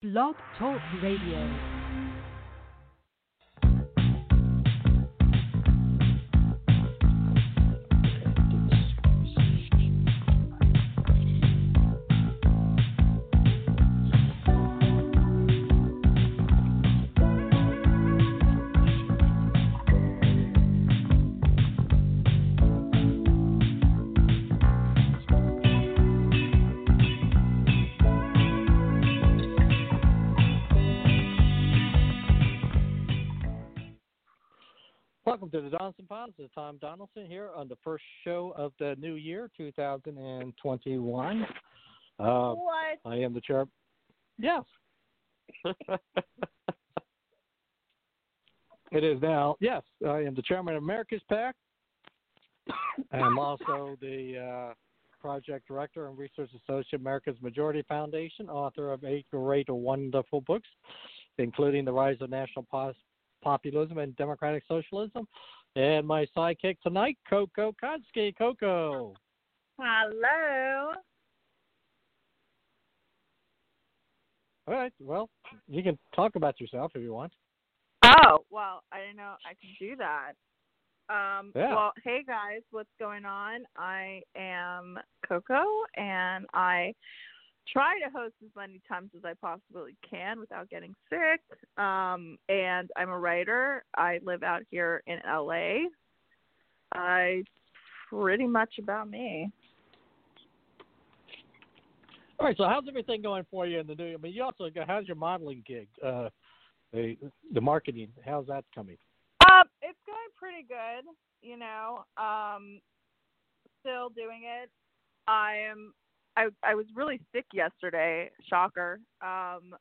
Blog Talk Radio. To the Donelson Files. This is Tom Donelson here on the first show of the new year, 2021. Uh, What? I am the chair. Yes. it is now. Yes, I am the chairman of America's PAC. I'm also the uh, project director and research associate, America's Majority Foundation, author of eight great wonderful books, including The Rise of National Pos- Populism and Democratic Socialism. And my sidekick tonight, Coco Kotsky. Coco. Hello. All right. Well, you can talk about yourself if you want. Oh, well, I didn't know I could do that. Um, Yeah. Well, hey guys, what's going on? I am Coco, and I try to host as many times as I possibly can without getting sick. Um, and I'm a writer. I live out here in LA. I pretty much about me. All right. So, how's everything going for you in the new? I mean, you also got how's your modeling gig? Uh, the the marketing. How's that coming? Um, it's going pretty good, you know. Um, still doing it. I am. I I was really sick yesterday. Shocker. Um,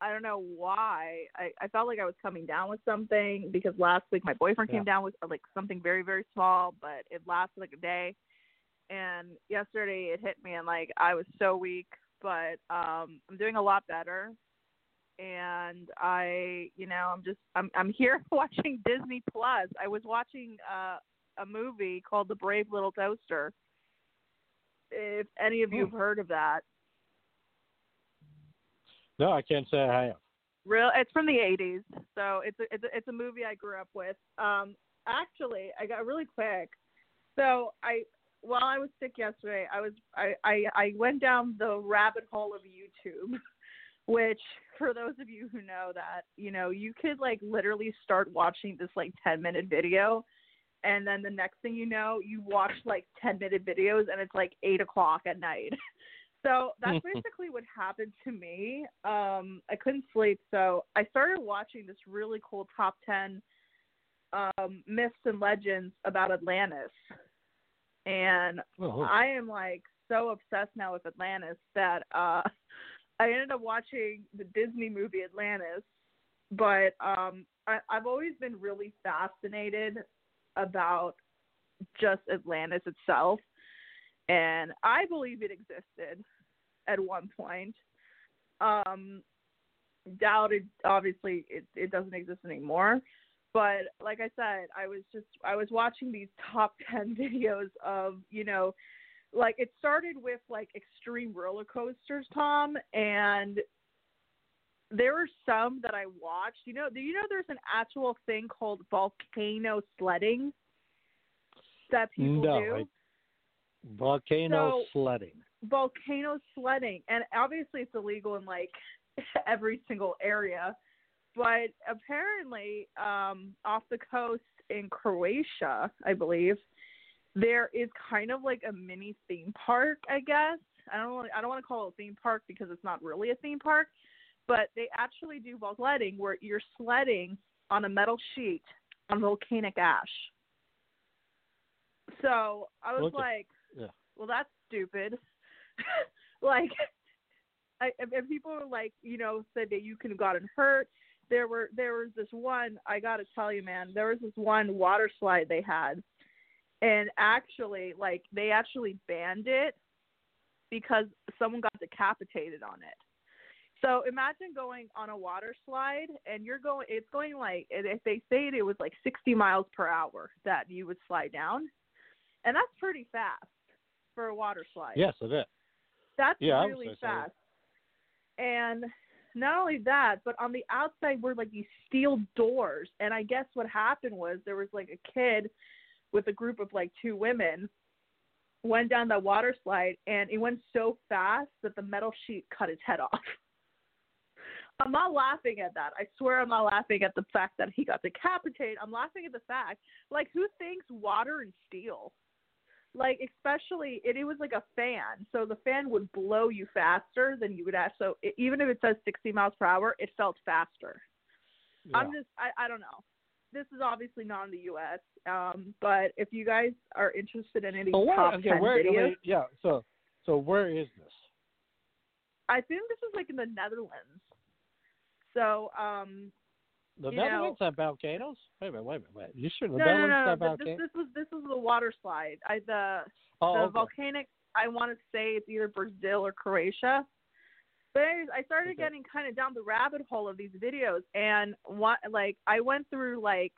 I don't know why. I I felt like I was coming down with something because last week my boyfriend Yeah. came down with uh, like something very very small, but it lasted like a day. And yesterday it hit me, and like I was so weak, but um, I'm doing a lot better and I, you know, I'm just I'm I'm here watching Disney Plus. I was watching uh, a movie called The Brave Little Toaster. If any of you have heard of that, No, I can't say I have. real it's from the 80s, so it's a, it's a, it's a movie I grew up with. Um, actually, I got really quick. So I while I was sick yesterday, I was I I, I went down the rabbit hole of YouTube. which for those of you who know that you know you could like literally start watching this like 10 minute video and then the next thing you know you watch like 10 minute videos and it's like 8 o'clock at night. So that's basically what happened to me. Um i couldn't sleep so i started watching this really cool top 10 um myths and legends about atlantis. And Oh, I am like so obsessed now with Atlantis that uh I ended up watching the Disney movie Atlantis, but um I, I've always been really fascinated about just Atlantis itself. And I believe it existed at one point. Um doubted obviously it, it doesn't exist anymore. But like I said, I was just I was watching these top ten videos of, you know, like it started with like extreme roller coasters, Tom, and there were some that I watched. You know, do you know there's an actual thing called volcano sledding that people no, do? I, volcano So- sledding. volcano sledding and obviously it's illegal in like every single area but apparently um off the coast in Croatia I believe there is kind of like a mini theme park I guess I don't want I don't want to call it a theme park because it's not really a theme park but they actually do vol sledding where you're sledding on a metal sheet on volcanic ash so I was Okay. like Yeah. well that's stupid like I, if people were like you know said that you could have gotten hurt there were there was this one i gotta tell you man there was this one water slide they had and actually like they actually banned it because someone got decapitated on it so imagine going on a water slide and you're going it's going like if they say it it was like 60 miles per hour that you would slide down and that's pretty fast for a water slide Yes, it is. that's Yeah, really so. fast. And not only that, but on the outside were like these steel doors. And I guess what happened was there was like a kid with a group of like two women went down that water slide and it went so fast that the metal sheet cut his head off. I'm not laughing at that. I swear I'm not laughing at the fact that he got decapitated. I'm laughing at the fact, like, who thinks water and steel? Like, especially, it, it was like a fan. So the fan would blow you faster than you would have. So it, even if it says 60 miles per hour, it felt faster. Yeah. I'm just, I, I don't know. This is obviously not in the U.S., um, but if you guys are interested in any So where, top okay, 10 where, videos, mean, yeah. So, so where is this? I think this is like in the Netherlands. So, um, The Netherlands have volcanoes? Wait a minute, wait a minute, wait. You sure the no, no, Netherlands no, no. have This, volcanoes? this was this was the water slide. I the oh, the okay. volcanic. I want to say it's either Brazil or Croatia. But anyways, I started Okay. getting kind of down the rabbit hole of these videos, and what like I went through like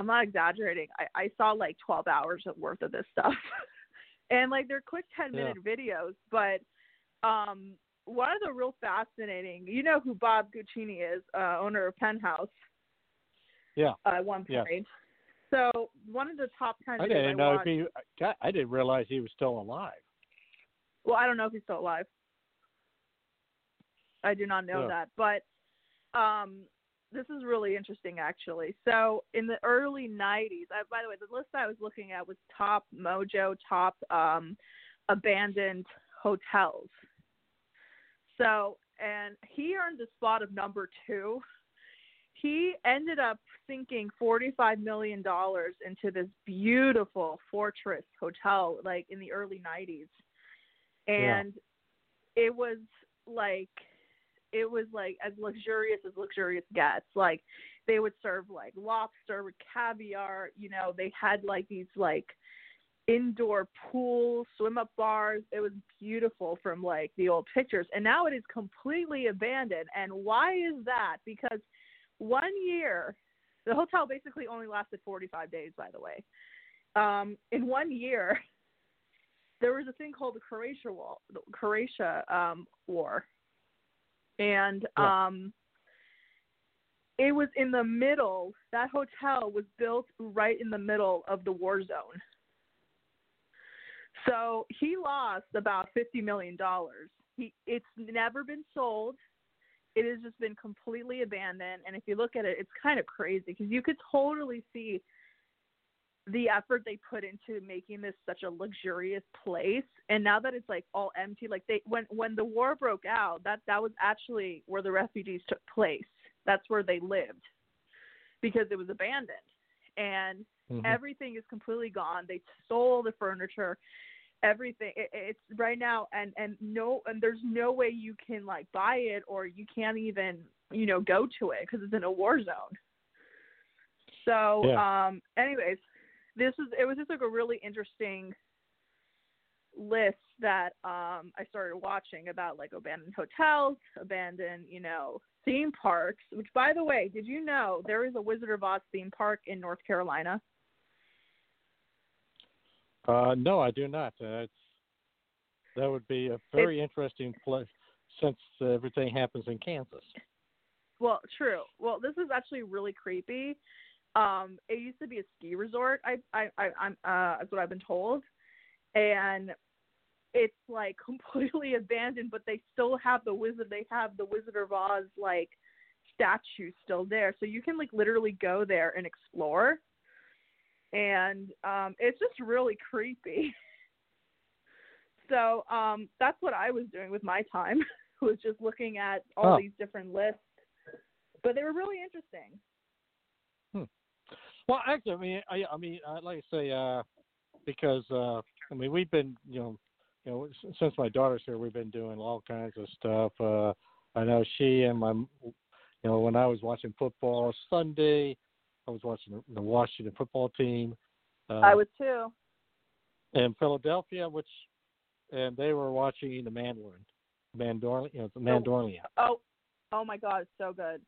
I'm not exaggerating. I, I saw like 12 hours of worth of this stuff, and like they're quick 10 Yeah. minute videos. But um, one of the real fascinating, you know who Bob Guccione is, uh, owner of Penthouse. Yeah. Uh, at one Yeah. point. So one of the top 10 I didn't I know if he. I didn't realize he was still alive. Well, I don't know if he's still alive. I do not know Yeah. that, but um, this is really interesting, actually. So, in the early '90s, I, by the way, the list I was looking at was top Mojo, top um, abandoned hotels. So, and he earned the spot of number two. He ended up sinking $45 million into this beautiful fortress hotel, like in the early 90s Yeah. and it was like it was like as luxurious as luxurious gets like they would serve like lobster with caviar you know they had like these like indoor pools swim up bars. It was beautiful from like the old pictures. And now it is completely abandoned. And why is that? Because one year the hotel basically only lasted 45 days by the way. Um in one year there was a thing called the Croatia War, the Croatia um, War, and um, it was in the middle. That hotel was built right in the middle of the war zone. So he lost about fifty million dollars. He it's never been sold. It has just been completely abandoned. And if you look at it, it's kind of crazy because you could totally see the effort they put into making this such a luxurious place and now that it's like all empty like they when when the war broke out that that was actually where the refugees took place that's where they lived because it was abandoned and Mhm. everything is completely gone they stole the furniture everything it, it's right now and and no and there's no way you can like buy it or you can't even you know go to it because it's in a war zone so Yeah. um anyways this is it was just like a really interesting list that um I started watching about like abandoned hotels, abandoned, you know, theme parks, which by the way, did you know there is a Wizard of Oz theme park in North Carolina? Uh, no, I do not. Uh, it's, that would be a very interesting place since uh, everything happens in Kansas. Well, true. Well, this is actually really creepy. Um, it used to be a ski resort. I, I, I I'm, uh, that's what I've been told, and it's like completely abandoned. But they still have the wizard. They have the Wizard of Oz like statue still there, so you can like literally go there and explore. And um, it's just really creepy. So um, that's what I was doing with my time. was just looking at all Oh. these different lists but they were really interesting. Well, actually, I mean, I, I mean, I like to say, uh, because uh, I mean, we've been, you know, you know, since my daughter's here, we've been doing all kinds of stuff. Uh, I know she and my, you know, when I was watching football Sunday, I was watching the- the Washington football team. Uh, I was too. in Philadelphia, which, and they were watching the Mandolin, Mandorn, you know, the Mandorlian. Oh, oh my God, it's so good.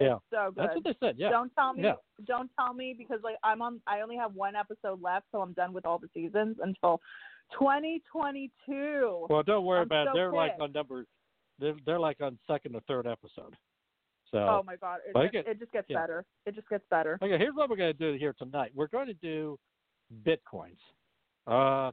Yeah, So good. that's what they said. Yeah, Don't tell me. yeah. Don't tell me because like I'm on. I only have one episode left, so I'm done with all the seasons until 2022. Well, don't worry I'm about it. so They're like on number, they're they're like on second or third episode. So Oh my god, it, just, again- it just gets yeah. better. It just gets better. okay, here's what we're going to do here tonight. We're going to do bitcoins. Uh,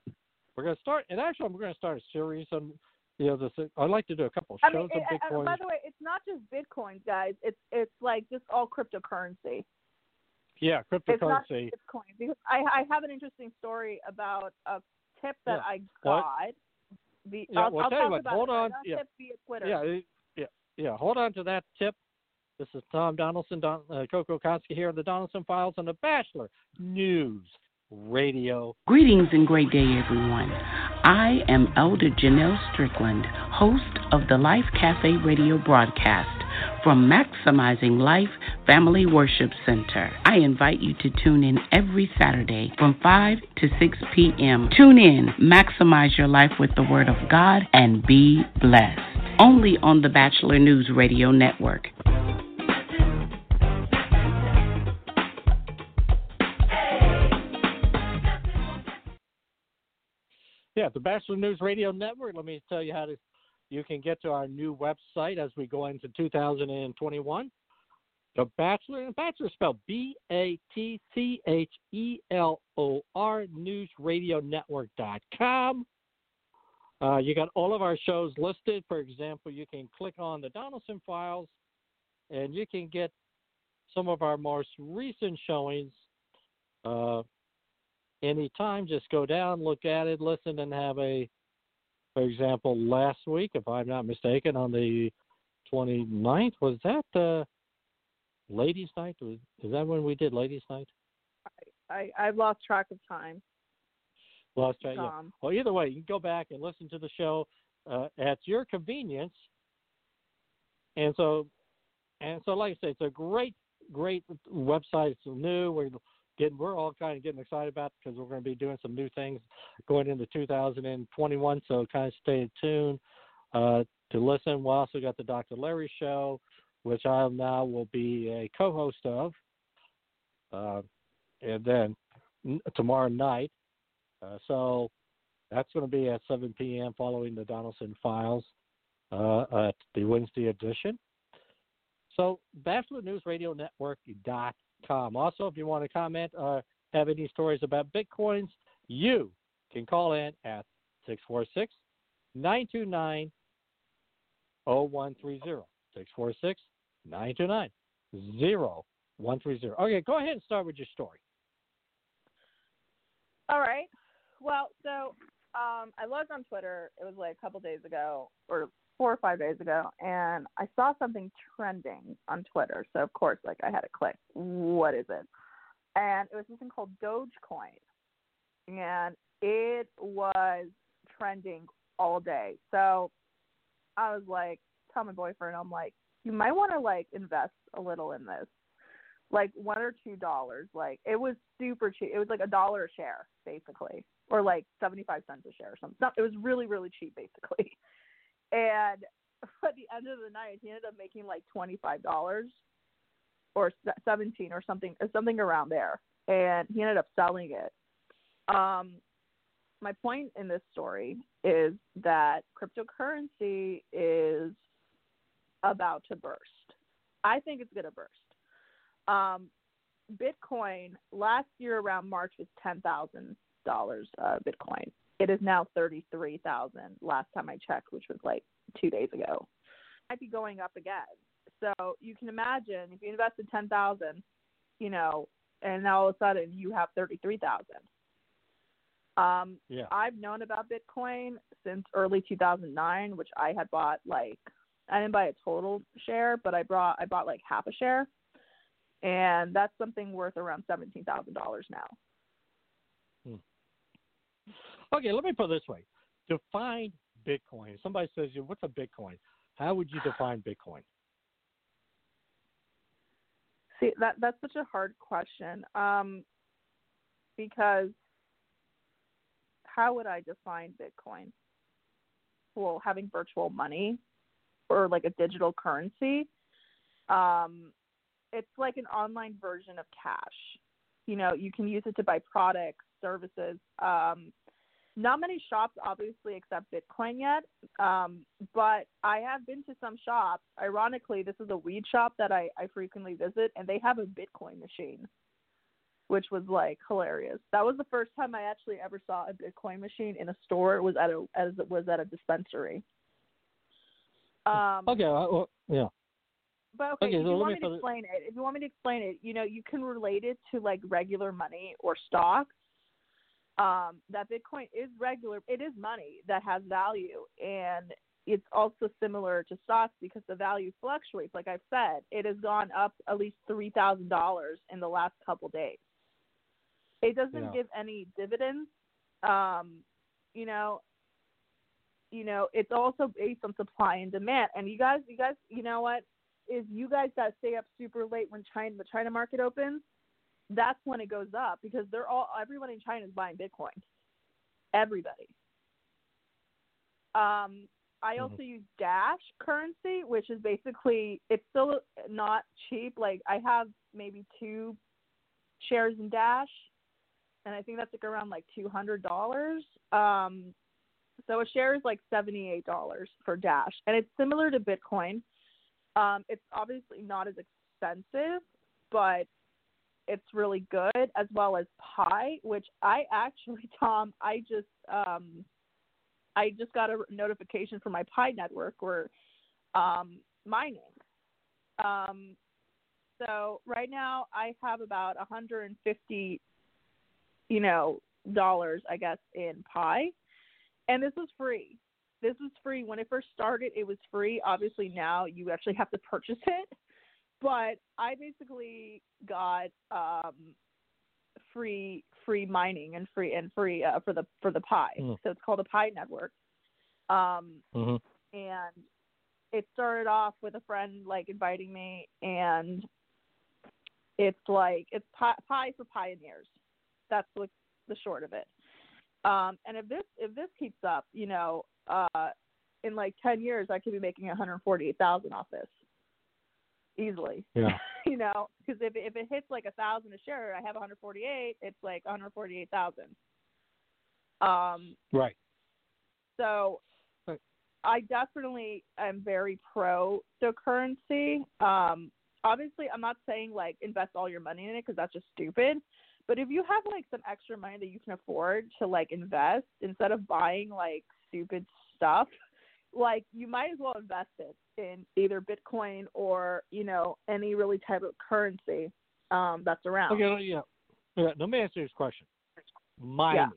we're going to start, and actually, we're going to start a series on. You know, this. I'd like to do a couple of I shows mean, it, on uh, Bitcoin. by the way, it's not just bitcoins, guys. It's it's like just all cryptocurrency. yeah, cryptocurrency. It's not cryptocurrency. Bitcoin because I I have an interesting story about a tip that Yeah. I What? got. The, Yeah, I'll, well, I'll tell you what, hold on, yeah. tip via Twitter. Yeah, yeah, yeah. Hold on to that tip. This is Tom Donelson, Don, uh, Coco Kotsky here on the Donelson Files on the Batchelor News Radio. Greetings and great day, everyone. I am Elder Janelle Strickland, host of the Life Cafe radio broadcast from Maximizing Life Family Worship Center. I invite you to tune in every Saturday from 5 to 6 p.m. Tune in, maximize your life with the Word of God, and be blessed. Only on the Batchelor News Radio Network. Yeah, the Batchelor News Radio Network. Let me tell you how to. You can get to our new website as we go into 2021. The Batchelor, and Batchelor spelled B A T C H E L O R newsradionetwork.com. Uh, you got all of our shows listed. For example, you can click on the Donelson files and you can get some of our most recent showings uh, anytime. Just go down, look at it, listen, and have a, for example, last week, if I'm not mistaken, on the 29th, was that uh, Ladies' Night? Is that when we did Ladies' Night? I I've lost track of time. Last time, yeah. Well, either way, you can go back and listen to the show uh, at your convenience. And so, and so, like I say, it's a great, great website. It's new. We're getting, we're all kind of getting excited about it because we're going to be doing some new things going into 2021. So, kind of stay tuned uh, to listen. We also got the Dr. Larry Show, which I now will be a co-host of. Uh, and then tomorrow night. Uh, so that's going to be at 7 p.m. following the Donelson Files uh, at the Wednesday edition. So BatchelorNewsRadioNetwork.com. Also, if you want to comment or have any stories about Bitcoins, you can call in at 646 929 0130. 646 929 0130. Okay, go ahead and start with your story. All right. Well, so um, I logged on Twitter. It was like a couple days ago, or four or five days ago, and I saw something trending on Twitter. So of course, like I had to click. What is it? And it was something called Dogecoin, and it was trending all day. So I was like, tell my boyfriend, I'm like, you might want to like invest a little in this like one or two dollars. Like it was super cheap. It was like a dollar a share, basically, or like seventy five cents a share or something. It was really really cheap, basically. And at the end of the night, he ended up making like twenty five dollars or seventeen or something, or something around there. And he ended up selling it. Um, my point in this story is that cryptocurrency is about to burst. I think it's going to burst. Um, Bitcoin last year around March was ten thousand dollars uh, Bitcoin. It is now thirty three thousand. Last time I checked, which was like two days ago, might be going up again. So you can imagine if you invested ten thousand, you know, and now all of a sudden you have thirty three thousand. Um, Yeah. I've known about Bitcoin since early 2009, which I had bought like I didn't buy a total share, but I brought I bought like half a share, and that's something worth around seventeen thousand dollars now. Okay, let me put it this way. Define Bitcoin. Somebody says, what's a Bitcoin? How would you define Bitcoin? See, that that's such a hard question. Um, because how would I define Bitcoin? Well, having virtual money or like a digital currency. Um, it's like an online version of cash. You know, you can use it to buy products, services. Um, not many shops obviously accept Bitcoin yet, um, but I have been to some shops. Ironically, this is a weed shop that I, I frequently visit, and they have a Bitcoin machine, which was like hilarious. That was the first time I actually ever saw a Bitcoin machine in a store. It was at a as it was at a dispensary. Um, Okay. Well, yeah. but okay, Okay, if so you let want me to explain it, if you want me to explain it, you know, you can relate it to like regular money or stocks. Um, that Bitcoin is regular, it is money that has value, and it's also similar to stocks because the value fluctuates. Like I've said, it has gone up at least three thousand dollars in the last couple days. It doesn't Yeah. give any dividends. Um, you know, you know, it's also based on supply and demand. And you guys, you guys, you know what? Is you guys that stay up super late when China the China market opens, that's when it goes up because they're all everyone in China is buying Bitcoin. Everybody. Um, I also use Dash currency, which is basically it's still not cheap. Like I have maybe two shares in Dash, and I think that's like around like two hundred dollars. Um, so a share is like seventy eight dollars for Dash, and it's similar to Bitcoin. Um, it's obviously not as expensive, but it's really good, as well as Pi, which I actually, Tom, I just um, I just got a notification from my Pi network where um, mining. Um, so right now I have about 150, you know, dollars I guess in Pi, and this was free. This was free when it first started. It was free. Obviously now you actually have to purchase it, but I basically got um, free free mining and free and free uh, for the for the Pi. Mm. So it's called a Pi network. Um, hmm and it started off with a friend like inviting me and it's like it's pi, pi for pioneers that's the the short of it um and if this if this keeps up you know uh in like 10 years i could be making 148,000 off this easily Yeah. you know because if it- if it hits like a thousand a share i have 148 it's like 148,000 um Right. so Right. I definitely am very pro cryptocurrency. Um, obviously, I'm not saying like invest all your money in it because that's just stupid. But if you have like some extra money that you can afford to like invest instead of buying like stupid stuff, like you might as well invest it in either Bitcoin or you know any really type of currency um, that's around. Okay. Yeah. Yeah. Let me answer this question. Mining.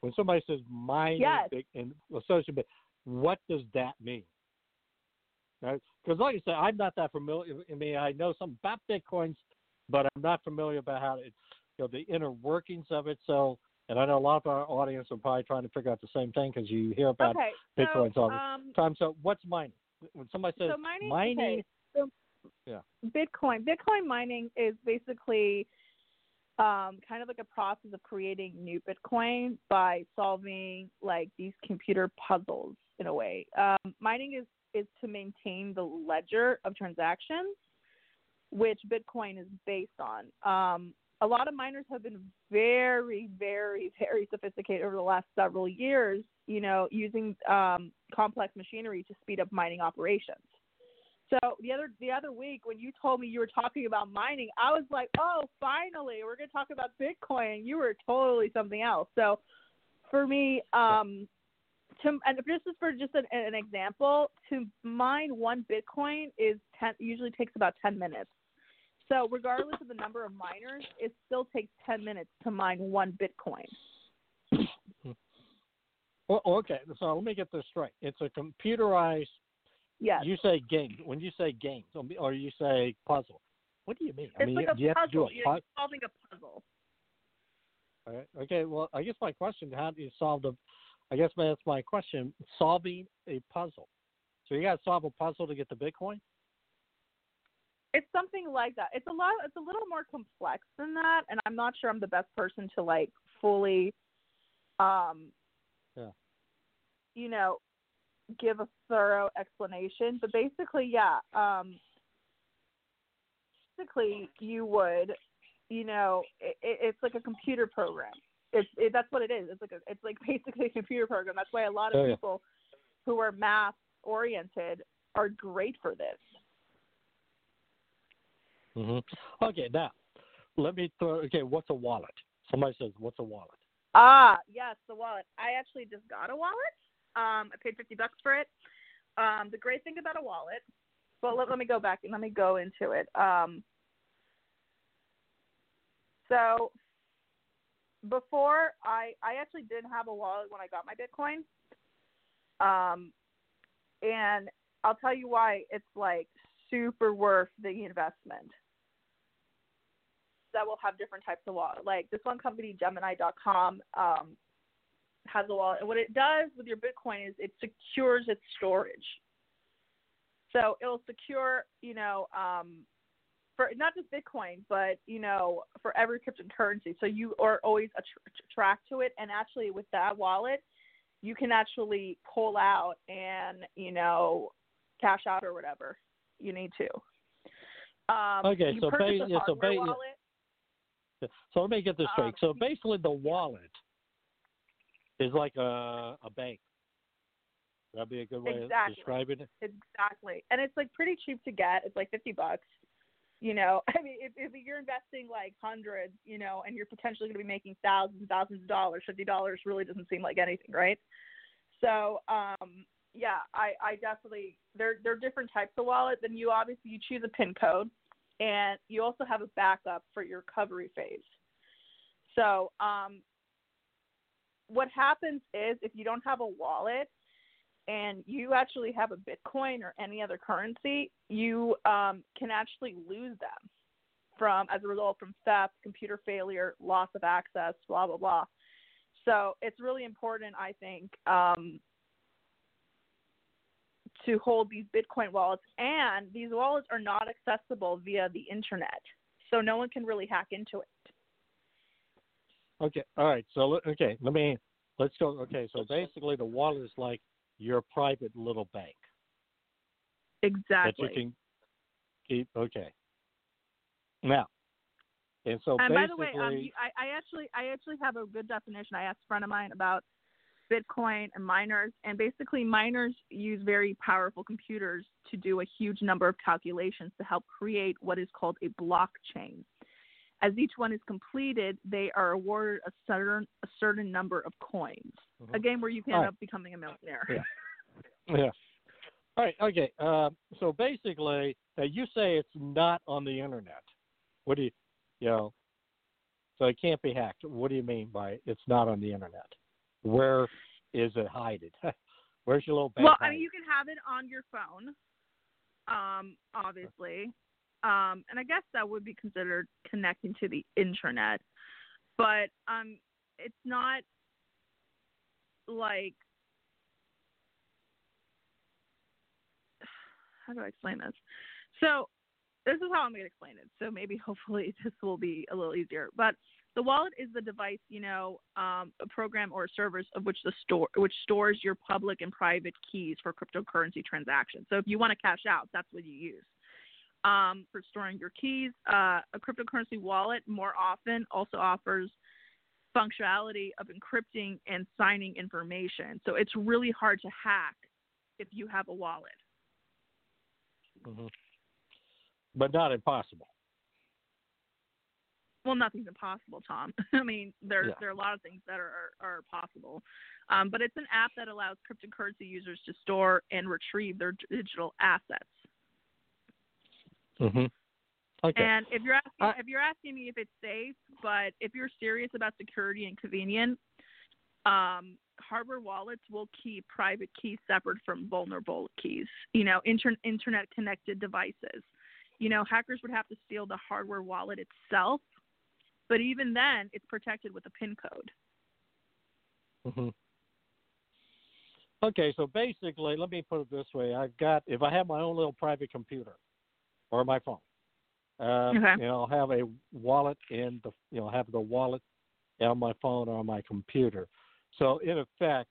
When somebody says mining Yes. and associated, what does that mean? Because, like I said, I'm not that familiar. I mean, I know some about bitcoins, but I'm not familiar about how it's you know the inner workings of it. So, and I know a lot of our audience are probably trying to figure out the same thing because you hear about okay, Bitcoin's so all the um, time. So, what's mining? When somebody says so mining, mining, okay, so Yeah. Bitcoin. Bitcoin mining is basically um, kind of like a process of creating new Bitcoin by solving like these computer puzzles in a way. Um, mining is is to maintain the ledger of transactions, which Bitcoin is based on. Um, a lot of miners have been very, very, very sophisticated over the last several years. You know, using um, complex machinery to speed up mining operations. So the other the other week when you told me you were talking about mining, I was like, "Oh, finally, we're going to talk about Bitcoin." You were totally something else. So for me, um to and this is for just an, an example, to mine one Bitcoin is ten usually takes about 10 minutes. So regardless of the number of miners, it still takes 10 minutes to mine one Bitcoin. Well, okay. So let me get this straight. It's a computerized. Yes. You say game. When you say games, or you say puzzle, what do you mean? I it's mean, like a you have to do puzzle. a You're puzzle. solving a puzzle. All right. Okay. Well, I guess my question: How do you solve the? I guess that's my question. Solving a puzzle. So you got to solve a puzzle to get the Bitcoin. it's something like that. It's a lot. It's a little more complex than that, and I'm not sure I'm the best person to like fully, um. You know, give a thorough explanation. But basically, yeah, um, basically you would, you know, it, it's like a computer program. It's it, that's what it is. It's like a, it's like basically a computer program. That's why a lot of Oh, yeah. people who are math oriented are great for this. hmm Okay, now let me throw. Okay, what's a wallet? Somebody says, "What's a wallet?" Ah, yes, the wallet. I actually just got a wallet. Um, I paid fifty bucks for it. Um, the great thing about a wallet. Well, let, let me go back and let me go into it. Um, so before I I actually didn't have a wallet when I got my Bitcoin. Um, and I'll tell you why it's like super worth the investment. That will have different types of wallet. Like this one company, Gemini.com, um, has a wallet. And what it does with your Bitcoin is it secures its storage. So it'll secure, you know, um, for not just Bitcoin, but you know, for every cryptocurrency. So you are always tracked to it. And actually, with that wallet, you can actually pull out and you know cash out or whatever you need to. Um, Okay, so ba- yeah, so ba- wallet. So let me get this straight. Um, so basically, the wallet is like a a bank. That'd be a good way Exactly. of describing it. Exactly. And it's like pretty cheap to get. It's like 50 bucks. You know, I mean, if, if you're investing like hundreds, you know, and you're potentially going to be making thousands and thousands of dollars, $50 really doesn't seem like anything, right? So, um, yeah, I, I definitely, there, there are different types of wallet. Then you obviously, you choose a PIN code and you also have a backup for your recovery phase. So, um, what happens is if you don't have a wallet, and you actually have a Bitcoin or any other currency, you um, can actually lose them from as a result from theft, computer failure, loss of access, blah blah blah. So it's really important, I think, um, to hold these Bitcoin wallets, and these wallets are not accessible via the internet, so no one can really hack into it. Okay. All right. So okay, let me let's go. Okay. So basically, the wallet is like your private little bank Exactly. that you can keep. Okay. Now, and so and by the way, um, you, I, I actually I actually have a good definition. I asked a friend of mine about Bitcoin and miners, and basically miners use very powerful computers to do a huge number of calculations to help create what is called a blockchain. As each one is completed, they are awarded a certain a certain number of coins. Mhm. A game where you can end right. up becoming a millionaire. Yeah. Yeah. All right. Okay. Uh, so basically, uh, you say it's not on the internet. What do you, you know? So it can't be hacked. What do you mean by it's not on the internet? Where is it hidden? Where's your little bank? Well, I mean, you can have it on your phone, um, obviously, um, and I guess that would be considered connecting to the internet, but um, it's not like how do I explain this? So this is how I'm going to explain it. So maybe hopefully this will be a little easier. But the wallet is the device, you know, um, a program or servers of which the store which stores your public and private keys for cryptocurrency transactions. So if you want to cash out, that's what you use. Um, for storing your keys, uh, a cryptocurrency wallet more often also offers functionality of encrypting and signing information. So it's really hard to hack if you have a wallet. Mhm. But not impossible. well, nothing's impossible, Tom. I mean, there Yeah. there are a lot of things that are are, are possible, um, but it's an app that allows cryptocurrency users to store and retrieve their digital assets. Hmm Okay. And if you're asking, if you're asking me if it's safe, but if you're serious about security and convenience, um, hardware wallets will keep private keys separate from vulnerable keys. You know, inter- internet connected devices. You know, hackers would have to steal the hardware wallet itself, but even then, it's protected with a PIN code. hmm Okay, so basically, let me put it this way: I've got if I have my own little private computer or my phone, uh, Okay. know, I'll have a wallet in the you know have the wallet on my phone or on my computer. So in effect,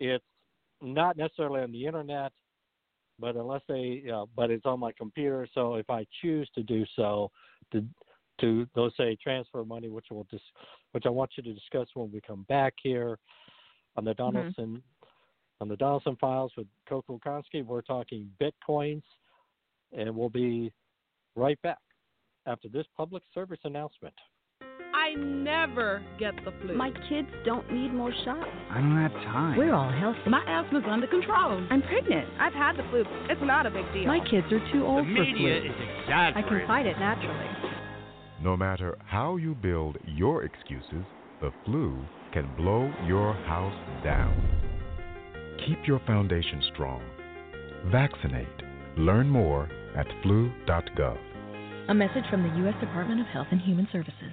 it's not necessarily on the internet, but unless they, you know, but it's on my computer. So if I choose to do so, to to let's say transfer money, which we'll dis- which I want you to discuss when we come back here on the Donelson on the Donelson files with Coco Konski. We're talking bitcoins, and we'll be right back after this public service announcement. I never get the flu. My kids don't need more shots. I don't have time. We're all healthy. My asthma's under control. I'm pregnant. I've had the flu. It's not a big deal. My kids are too old The old for media flu. is I can fight it naturally. No matter how you build your excuses, the flu can blow your house down. Keep your foundation strong. Vaccinate. Learn more at flu.gov. A message from the U.S. Department of Health and Human Services.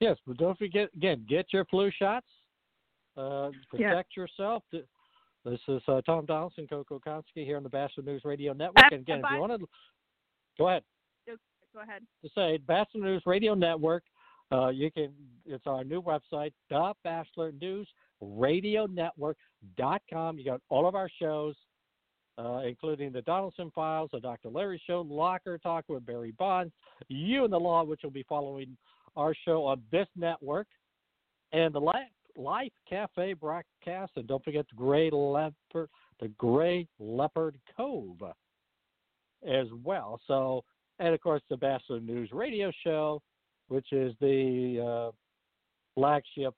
Yes, but don't forget again, get your flu shots. Uh, Yeah. protect yourself. This is uh, Tom Donelson, Coco Konski here on the Batchelor News Radio Network. And again, if if you want to, go ahead. Go ahead. To say Batchelor News Radio Network, uh, you can. It's our new website, the Batchelor News Radio Network.com. You got all of our shows, uh, including the Donelson Files, the Dr. Larry Show, Locker Talk with Barry Bonds, You and the Law, which will be following our show on this network, and the Life, Life Cafe broadcast. And don't forget the Gray Leopard, the Gray Leopard Cove as well. So, and of course, the Batchelor News Radio Show, which is the uh, flagship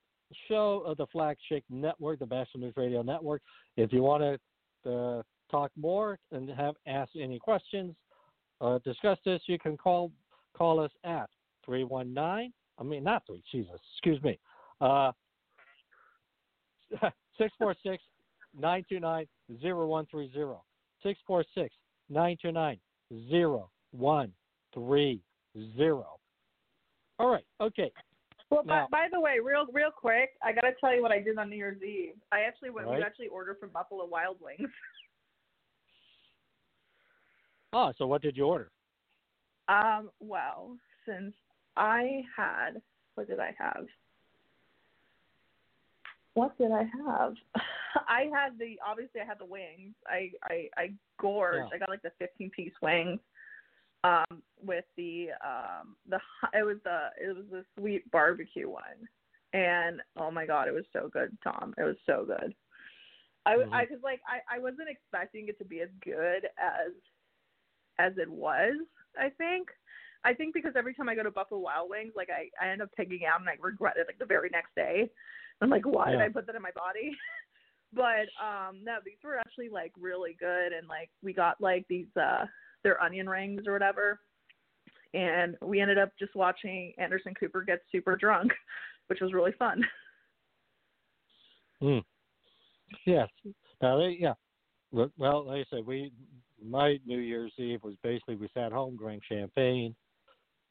show of the flagship network, the Batchelor News Radio Network. If you want to uh, talk more and have ask any questions, uh, discuss this, you can call call us at 319. I mean, not three. Jesus, excuse me. Uh, 646 929 0130. 646 929 0130. All right. Okay. Well, Now- by, by the way, real real quick, I gotta tell you what I did on New Year's Eve. I actually went. Right. We actually ordered from Buffalo Wild Wings. Ah, so what did you order? Um, well, since I had, what did I have? What did I have? I had the obviously I had the wings. I I I gorged. Yeah. I got like the 15 piece wings. Um, with the um the it was the it was the sweet barbecue one, and oh my god, it was so good, Tom. It was so good. I Mhm. I was like I I wasn't expecting it to be as good as as it was. I think. I think because every time I go to Buffalo Wild Wings, like I, I end up pigging out and I regret it like the very next day. I'm like, why did I put that in my body? but um no, these were actually like really good and like we got like these uh their onion rings or whatever. And we ended up just watching Anderson Cooper get super drunk, which was really fun. Hmm. Yes. Now they yeah. Well, well, like I said, we my New Year's Eve was basically we sat home, drank champagne,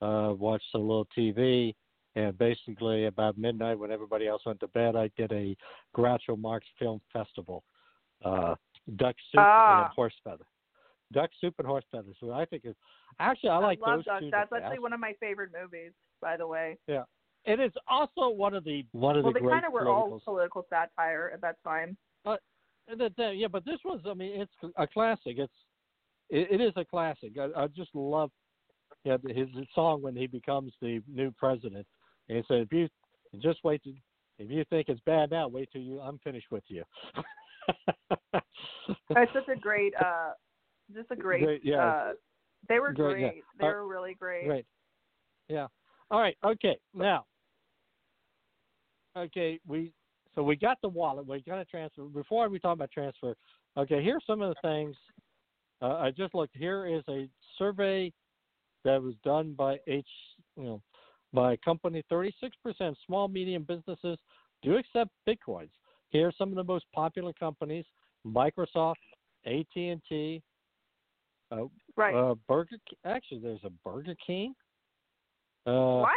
uh, watched a little TV, and basically about midnight when everybody else went to bed, I did a Groucho Marx film festival, uh, duck soup Ah. and horse feather. Duck soup and horse feathers. So I think it's actually I like love those Duck. two. That's actually best. one of my favorite movies, by the way. Yeah, it is also one of the one of Well, the they kind of were all political satire at that time. But that- that- yeah, but this was, I mean, it's a classic. It's, it, it is a classic. I, I just love, yeah, his, his song when he becomes the new president. And he said, if you just wait, to, if you think it's bad now, wait till you, I'm finished with you. That's such a great, uh, just a great. Great, yeah. Uh, they were Great, great. yeah. They Uh, were really great. Great. Yeah. All right. Okay. Now. Okay. We so we got the wallet. We got to transfer. Before we talk about transfer, okay. Here's some of the things. Uh, I just looked. Here is a survey that was done by H, you know, by a company. Thirty-six percent small medium businesses do accept bitcoins. Here are some of the most popular companies: Microsoft, AT and T, Uh, Right. Uh, Burger. Actually, there's a Burger King. Uh, what?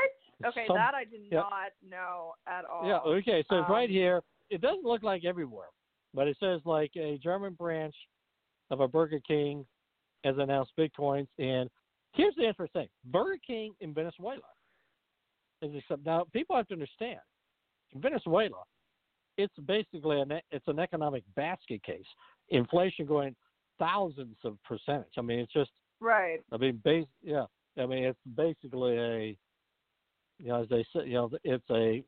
Okay, some- that I did yeah. not know at all. Yeah. Okay. So it's right Um, here. It doesn't look like everywhere, but it says like a German branch of a Burger King has announced Bitcoins. And here's the interesting thing: Burger King in Venezuela is accept. Now people have to understand. In Venezuela, it's basically an it's an economic basket case. Inflation going thousands of percentage. I mean, it's just Right. I mean, base, yeah. I mean, it's basically a, you know, as they say, you know, it's a,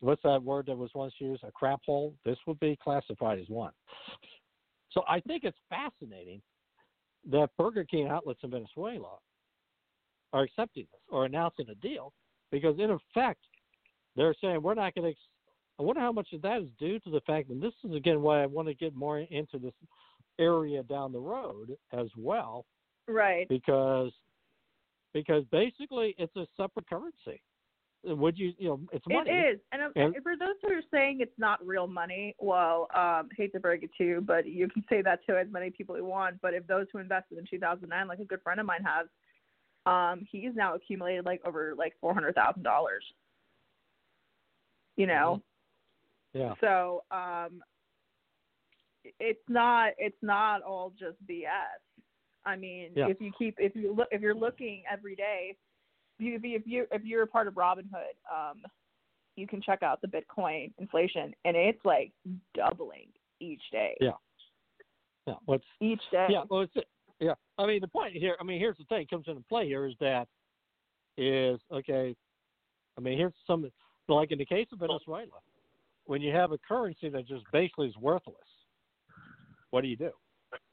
what's that word that was once used? A crap hole. This would be classified as one. So I think it's fascinating that Burger King outlets in Venezuela are accepting this or announcing a deal because, in effect, they're saying we're not going to. Ex- I wonder how much of that is due to the fact, and this is again why I want to get more into this area down the road as well Right. because because basically it's a separate currency. Would you you know it's money. It is, and, um, And- for those who are saying it's not real money, well, um, hate to break it to you, but you can say that to as many people you want. But if those who invested in 2009, like a good friend of mine has, um, he's now accumulated like over like four hundred thousand dollars. You know, Yeah. so um, it's not it's not all just BS. I mean, Yeah. if you keep if you look if you're looking every day, if you if you if you're a part of Robinhood, um, you can check out the Bitcoin inflation, and it's like doubling each day. Yeah. Yeah. What's Each day. yeah, well it's yeah. I mean the point here I mean here's the thing comes into play here is that is okay I mean here's some like in the case of Venezuela, when you have a currency that just basically is worthless, what do you do?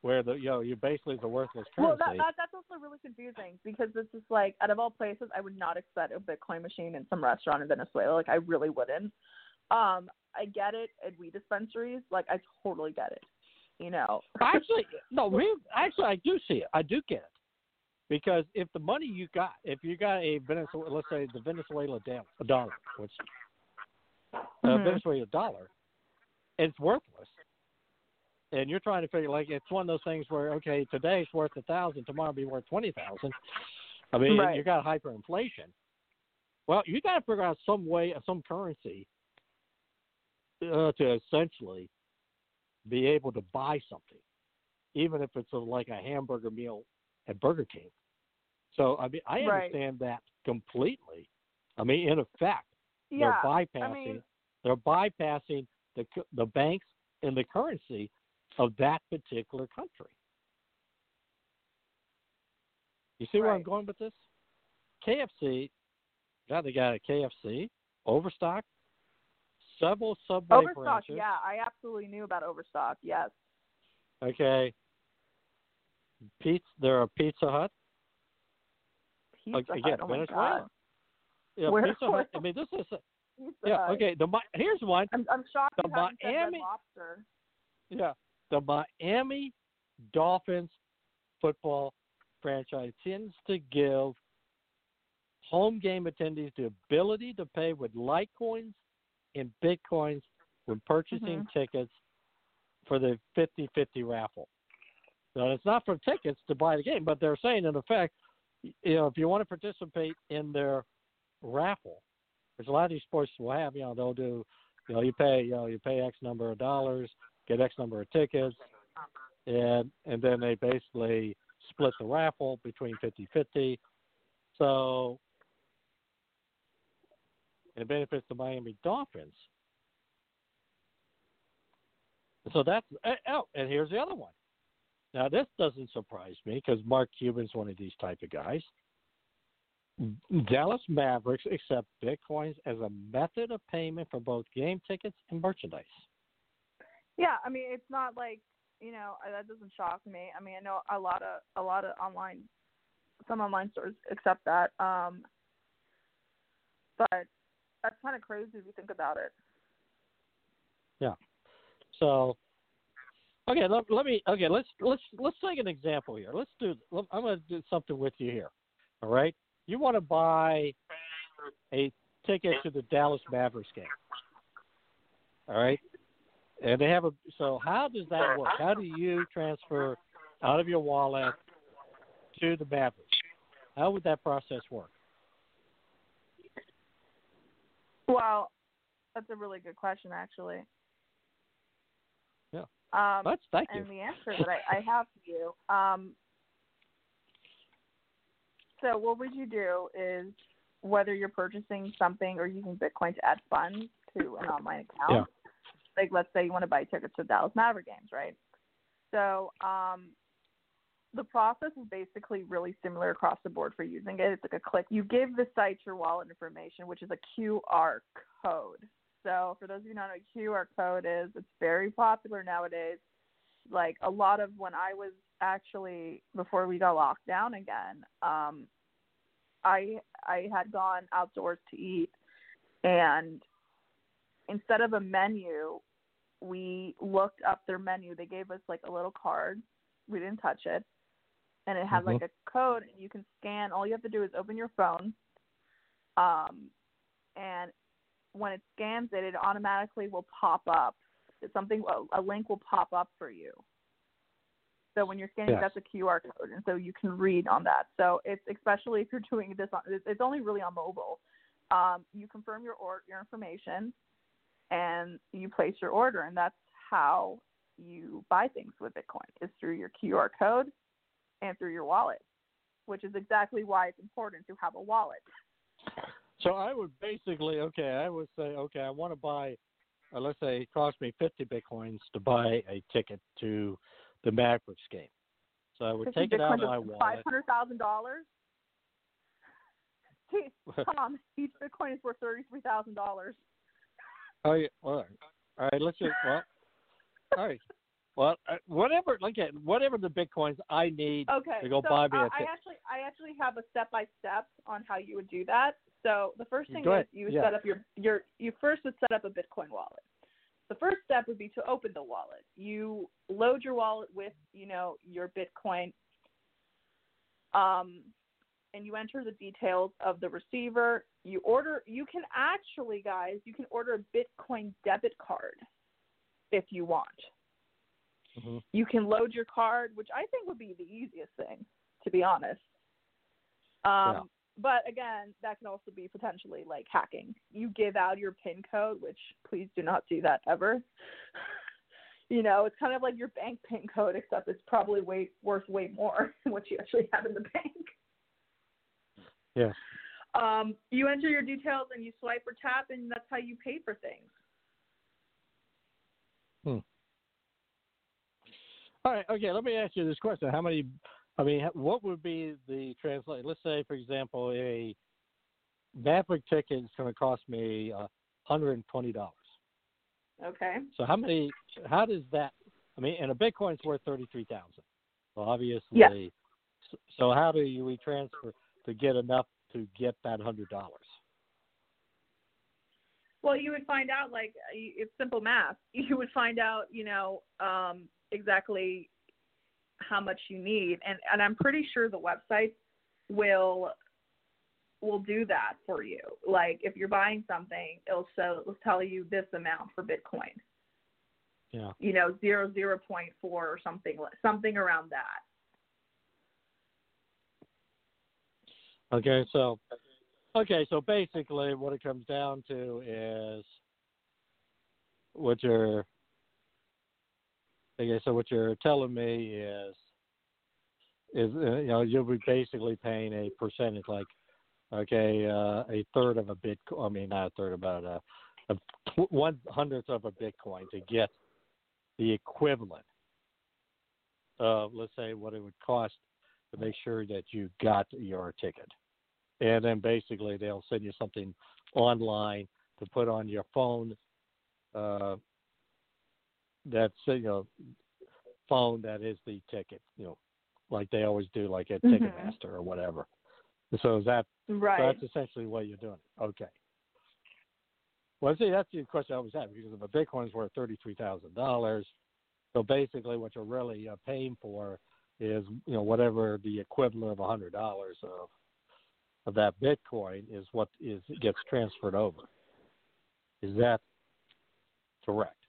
Where the you know, you basically is a worthless Well, currency. that, that that's also really confusing because it's just like out of all places, I would not expect a Bitcoin machine in some restaurant in Venezuela. Like I really wouldn't. Um, I get it at weed dispensaries. Like I totally get it. You know. actually, no, we actually I do see it. I do get it because if the money you got, if you got a Venezuela, let's say the Venezuela dam- a dollar, which uh, Mhm. Venezuela dollar, it's worthless, and you're trying to figure like it's one of those things where okay, today it's worth a thousand, tomorrow it'll be worth twenty thousand. I mean, Right. you got hyperinflation. Well, you got to figure out some way, some currency uh, to essentially be able to buy something, even if it's a, like a hamburger meal at Burger King. So I mean, I Right. understand that completely. I mean, in effect, Yeah. they're bypassing I mean, they're bypassing the the banks and the currency of that particular country. You see where I'm going with this? KFC, God, they got a KFC, Overstock, several Subway Overstock. branches. Yeah, I absolutely knew about Overstock. Yes. Okay. Pizza, there are Pizza Hut. Pizza Again, Hut. Oh my Venezuela. God. Yeah, Where- Pizza Hut. I mean, this is a, yeah. Hut. Okay, the here's one. I'm I'm shocked The you haven't said Red Miami-. Yeah, the Miami Dolphins football franchise tends to give home game attendees the ability to pay with Litecoins and Bitcoins when purchasing Mhm. tickets for the 50-50 raffle. Now, it's not for tickets to buy the game, but they're saying in effect, you know, if you want to participate in their raffle, which a lot of these sports will have, you know, they'll do, you know, you pay, you know, you pay X number of dollars, get X number of tickets, and and then they basically split the raffle between 50-50. So it benefits the Miami Dolphins. So that's oh, and here's the other one. Now this doesn't surprise me because Mark Cuban's one of these type of guys. Dallas Mavericks accept bitcoins as a method of payment for both game tickets and merchandise. Yeah, I mean it's not like you know uh, that doesn't shock me. I mean I know a lot of a lot of online, some online stores accept that. Um, but that's kind of crazy if you think about it. Yeah. So, okay, let, let me. Okay, let's let's let's take an example here. Let's do. I'm going to do something with you here. All right. You want to buy a ticket to the Dallas Mavericks game. All right. And they have a. So how does that work? How do you transfer out of your wallet to the Mavericks. How would that process work? Well, that's a really good question, actually. Yeah. Um, thank you. and the answer that I, I have for you. Um, so what would you do is whether you're purchasing something or using Bitcoin to add funds to an online account. Yeah. Like let's say you want to buy tickets to Dallas Maverick games, right? So um, the process is basically really similar across the board for using it. It's like a click. You give the site your wallet information, which is a QR code. So for those of you who don't know what QR code is, it's very popular nowadays. Like a lot of when I was actually before we got locked down again, um, I I had gone outdoors to eat, and instead of a menu, we looked up their menu. They gave us like a little card. We didn't touch it, and it had Mhm. like a code, and you can scan. All you have to do is open your phone, um, and when it scans it, it automatically will pop up. It's something a, link will pop up for you. So when you're scanning, Yes. that's a QR code, and so you can read on that. So it's especially if you're doing this on, it's- it's only really on mobile. Um, you confirm your or, your information, and you place your order, and that's how you buy things with Bitcoin is through your QR code and through your wallet, which is exactly why it's important to have a wallet. So I would basically, okay, I would say, okay, I want to buy, uh, let's say it cost me 50 bitcoins to buy a ticket to the Mavericks game. So I would take it out of my wallet. $500,000? Tom, each Bitcoin is worth thirty-three thousand dollars. Oh, yeah, all right. All right, let's just, well, all right. Well, uh, whatever, like, whatever the bitcoins I need Okay, to go so buy me a I ticket. actually, I actually have a step-by-step on how you would do that. So the first thing is you would Yeah. set up your, your, you first would set up a Bitcoin wallet. The first step would be to open the wallet. You load your wallet with, you know, your Bitcoin, um, and you enter the details of the receiver. You order. You can actually, guys, you can order a Bitcoin debit card if you want. Mhm. You can load your card, which I think would be the easiest thing, to be honest. Um, Yeah. But again, that can also be potentially like hacking. You give out your PIN code, which please do not do that ever. you know, it's kind of like your bank PIN code, except it's probably way worth way more than what you actually have in the bank. Yeah. Um, you enter your details and you swipe or tap, and that's how you pay for things. All right. Okay. Let me ask you this question: How many? I mean, what would be the translate? Let's say, for example, a Maverick ticket is going to cost me uh, hundred and twenty dollars. Okay. So how many? How does that? I mean, and a Bitcoin's worth thirty three thousand. So obviously, Yes. so- so how do you we transfer to get enough to get that hundred dollars? Well, you would find out like it's simple math. You would find out, you know, um, exactly how much you need, and and I'm pretty sure the website will will do that for you. Like if you're buying something, it'll so it'll tell you this amount for Bitcoin. Yeah. You know, zero zero point four or something something around that. Okay, so okay, so basically what it comes down to is what you're okay, so what you're telling me is is uh, you know you'll be basically paying a percentage like okay uh, a third of a bitcoin I mean not a third about a, a one hundredth of a bitcoin to get the equivalent of let's say what it would cost to make sure that you got your ticket. And then basically they'll send you something online to put on your phone uh that's you know phone that is the ticket, you know, like they always do like at Mhm. Ticketmaster or whatever. So is that Right. so that's essentially what you're doing. Okay. Well, see, that's the question I was having because if a Bitcoin's worth thirty-three thousand dollars, so basically what you're really uh, paying for is you know whatever the equivalent of a hundred dollars of of that Bitcoin is what is gets transferred over. Is that correct?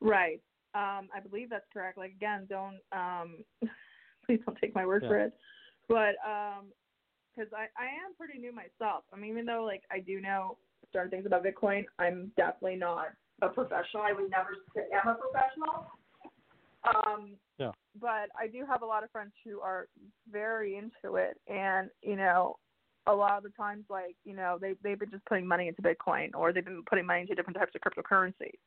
Right. Um, I believe that's correct. Like again, don't um, Please don't take my word Yeah. for it. But um, because I I am pretty new myself. I mean, even though like I do know certain things about Bitcoin, I'm definitely not a professional. I would never say I'm a professional. Um, Yeah. but I do have a lot of friends who are very into it, and you know, a lot of the times, like you know, they they've been just putting money into Bitcoin, or they've been putting money into different types of cryptocurrencies.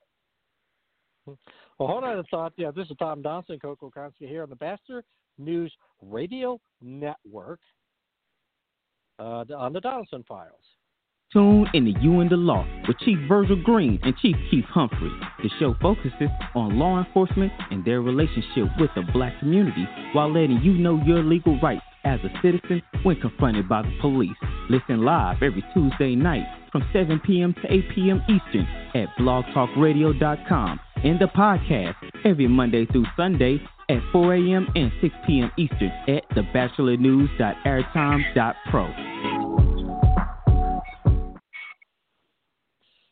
Well, hold on a thought. Yeah, this is Tom Donelson, Coco Konsky here on the Batchelor News Radio Network uh, on the Donelson Files. Tune in to You and the Law with Chief Virgil Green and Chief Keith Humphrey. The show focuses on law enforcement and their relationship with the black community while letting you know your legal rights as a citizen when confronted by the police. Listen live every Tuesday night from 7 p.m. to 8 p.m. Eastern at blogtalkradio.com and the podcast every Monday through Sunday at 4 a.m. and 6 p.m. Eastern at thebatchelornews.airtime.pro.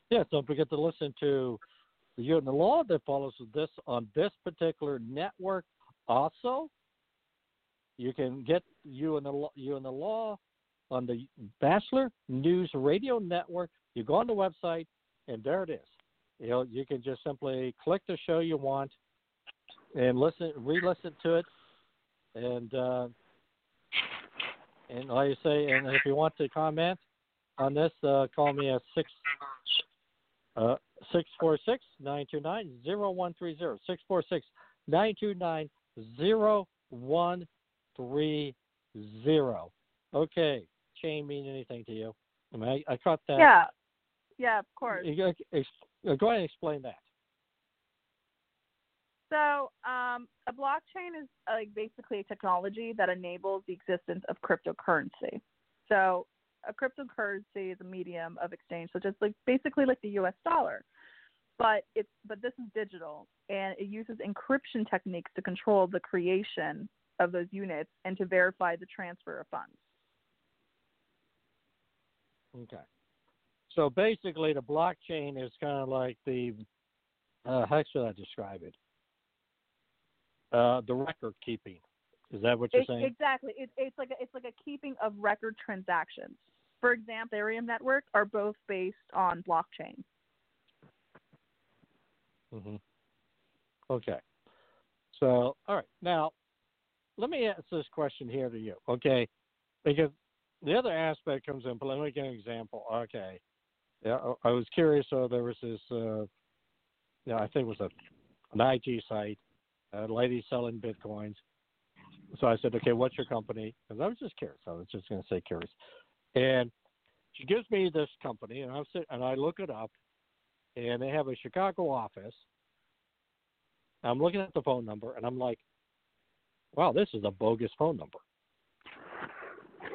Yeah, don't forget to listen to the You and the Law that follows this on this particular network. Also, you can get You and the You and the Law on the Batchelor News Radio Network. You go on the website, and there it is. You know, you can just simply click the show you want and listen, re-listen to it, and uh, and like I say, and if you want to comment on this, uh, call me at six. Uh, 646 929 0130. 646 929 0130. Okay. Chain mean anything to you? I mean, I, I caught that. Yeah, yeah, of course. Go, ahead and explain that. So, um, a blockchain is like basically a technology that enables the existence of cryptocurrency. So, a cryptocurrency is a medium of exchange, so just like basically like the U.S. dollar, but it's but this is digital and it uses encryption techniques to control the creation of those units and to verify the transfer of funds. Okay. So basically, the blockchain is kind of like the uh, how should I describe it? Uh, the record keeping. Is that what you're It- saying? Exactly. It's it's like a, it's like a keeping of record transactions. For example, Ethereum network are both based on blockchain. hmm Okay. So, all right. Now, let me ask this question here to you, okay? Because the other aspect comes in. But let me give an example. Okay. Yeah, I I was curious. So there was this, uh, yeah, I think it was a an IG site, a lady selling bitcoins. So I said, okay, what's your company? Because I was just curious. I was just going to say curious. And she gives me this company, and I'm sit, and I look it up, and they have a Chicago office. I'm looking at the phone number, and I'm like, wow, this is a bogus phone number.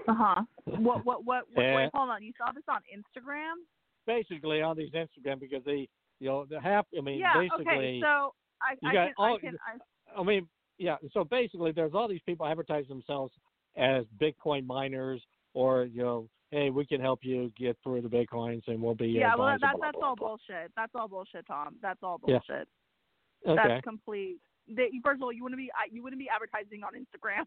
Uh huh. What what what? what wait, hold on. You saw this on Instagram? Basically, on these Instagram, because they, you know, the half. I mean, yeah. basically, Okay. So I you I got can all- I can I, I mean, yeah. So basically, there's all these people advertise themselves as Bitcoin miners, or you know, hey, we can help you get through the bitcoins, and we'll be yeah. Well, advisor, that blah, that's blah, all blah. bullshit. That's all bullshit, Tom. That's all Yeah. bullshit. Okay. That's complete. They, first of all, you wouldn't be you wouldn't be advertising on Instagram.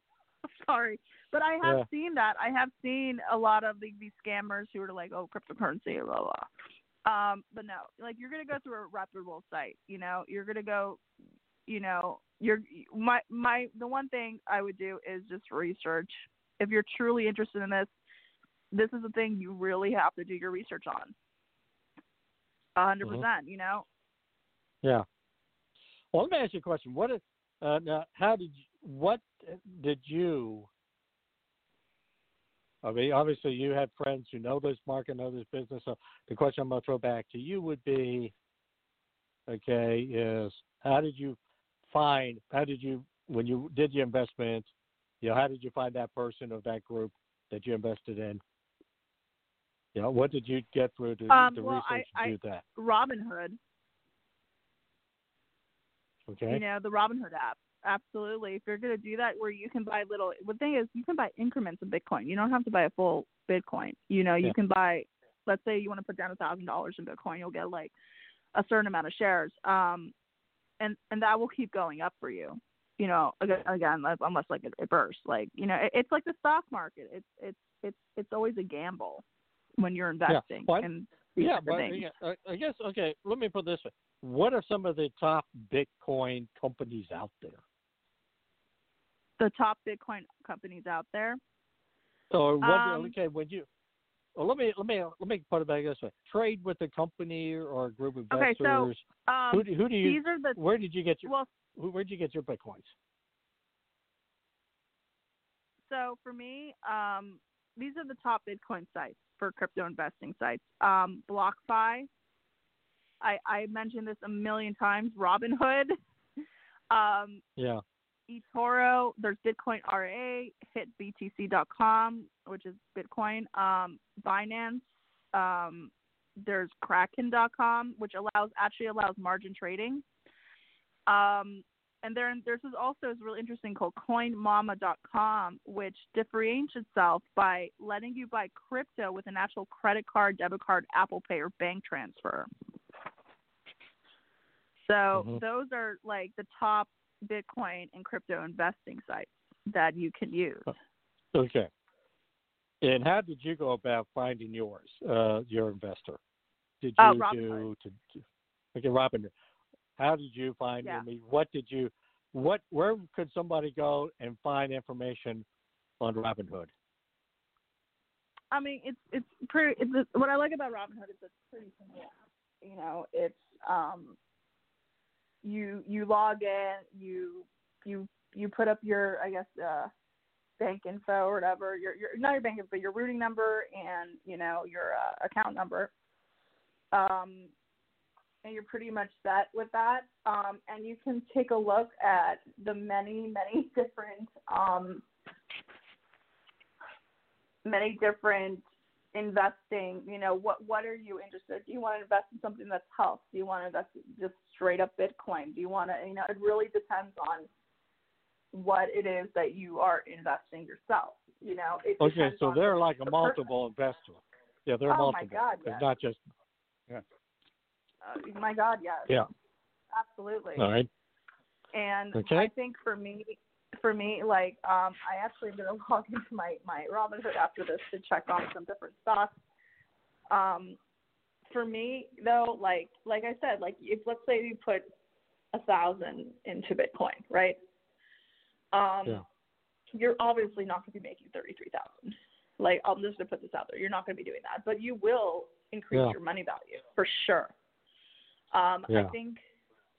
Sorry, but I have Yeah. seen that. I have seen a lot of the, these scammers who are like, oh, cryptocurrency, blah blah. Um, but no, like you're gonna go through a reputable site. You know, you're gonna go. You know, you're my my the one thing I would do is just research. If you're truly interested in this, this is a thing you really have to do your research on. A hundred Mhm. percent. You know. Yeah. Well, let me ask you a question. What is uh, now? How did you, what did you? I mean, obviously, you have friends who know this market, know this business. So the question I'm going to throw back to you would be, okay, is how did you find? How did you when you did your investment? You know, how did you find that person or that group that you invested in? You know, what did you get through to, Um, to well, I- research to I- do that? Robinhood. Okay. You know, the Robinhood app. Absolutely. If you're going to do that where you can buy little, the thing is, you can buy increments of Bitcoin. You don't have to buy a full Bitcoin. You know, you Yeah. can buy, let's say you want to put down a $1,000 in Bitcoin, you'll get like a certain amount of shares. Um, and, and that will keep going up for you. you know, again, again unless like it, it bursts, like you know, it, it's like the stock market. It's it's it's it's always a gamble when you're investing. Yeah, these yeah, but yeah, I guess okay. Let me put this way: What are some of the top Bitcoin companies out there? The top Bitcoin companies out there. So what, um, okay, when you well, let me let me let me put it back this way: trade with a company or a group of investors. Okay, so um, who, do, who do you? These are the, where did you get your? Well, where did you get your bitcoins? So for me, um, these are the top Bitcoin sites for crypto investing sites. Um, BlockFi. I I mentioned this a million times. Robinhood. um, yeah eToro, there's Bitcoin RA, hitbtc.com, which is Bitcoin, um, Binance, um, there's Kraken.com, which allows actually allows margin trading. Um, and then there's also is really interesting called CoinMama.com, which differentiates itself by letting you buy crypto with an actual credit card, debit card, Apple Pay, or bank transfer. So mm-hmm. those are like the top Bitcoin and crypto investing sites that you can use. Okay. And how did you go about finding yours, uh, your investor? Did uh, you uh, do to, to okay, Robin? How did you find yeah. me? What did you? What? Where could somebody go and find information on Robinhood? I mean, it's it's pretty. It's what I like about Robinhood is it's pretty simple. You know, it's um, you you log in, you you you put up your I guess uh, bank info or whatever, your your not your bank info, but your routing number and you know your uh, account number. Um, and you're pretty much set with that. Um, and you can take a look at the many many different um, many different investing, you know, what what are you interested? Do you want to invest in something that's health? Do you want to invest in just straight up Bitcoin? Do you want to, you know, it really depends on what it is that you are investing yourself. You know, okay, so they're the, like a multiple investor. Yeah, they're oh multiple. my God, yes. It's not just. Yeah. Uh, my God, yes. Yeah. Absolutely. All right. And okay. I think for me, for me, like um, I actually am gonna log into my my Robinhood after this to check on some different stocks. Um, for me though, like like I said, like if let's say you put a thousand into Bitcoin, right? Um, yeah. you're obviously not going to be making thirty three thousand. Like I'm just gonna put this out there, you're not going to be doing that, but you will increase yeah. your money value for sure. Um, yeah. I think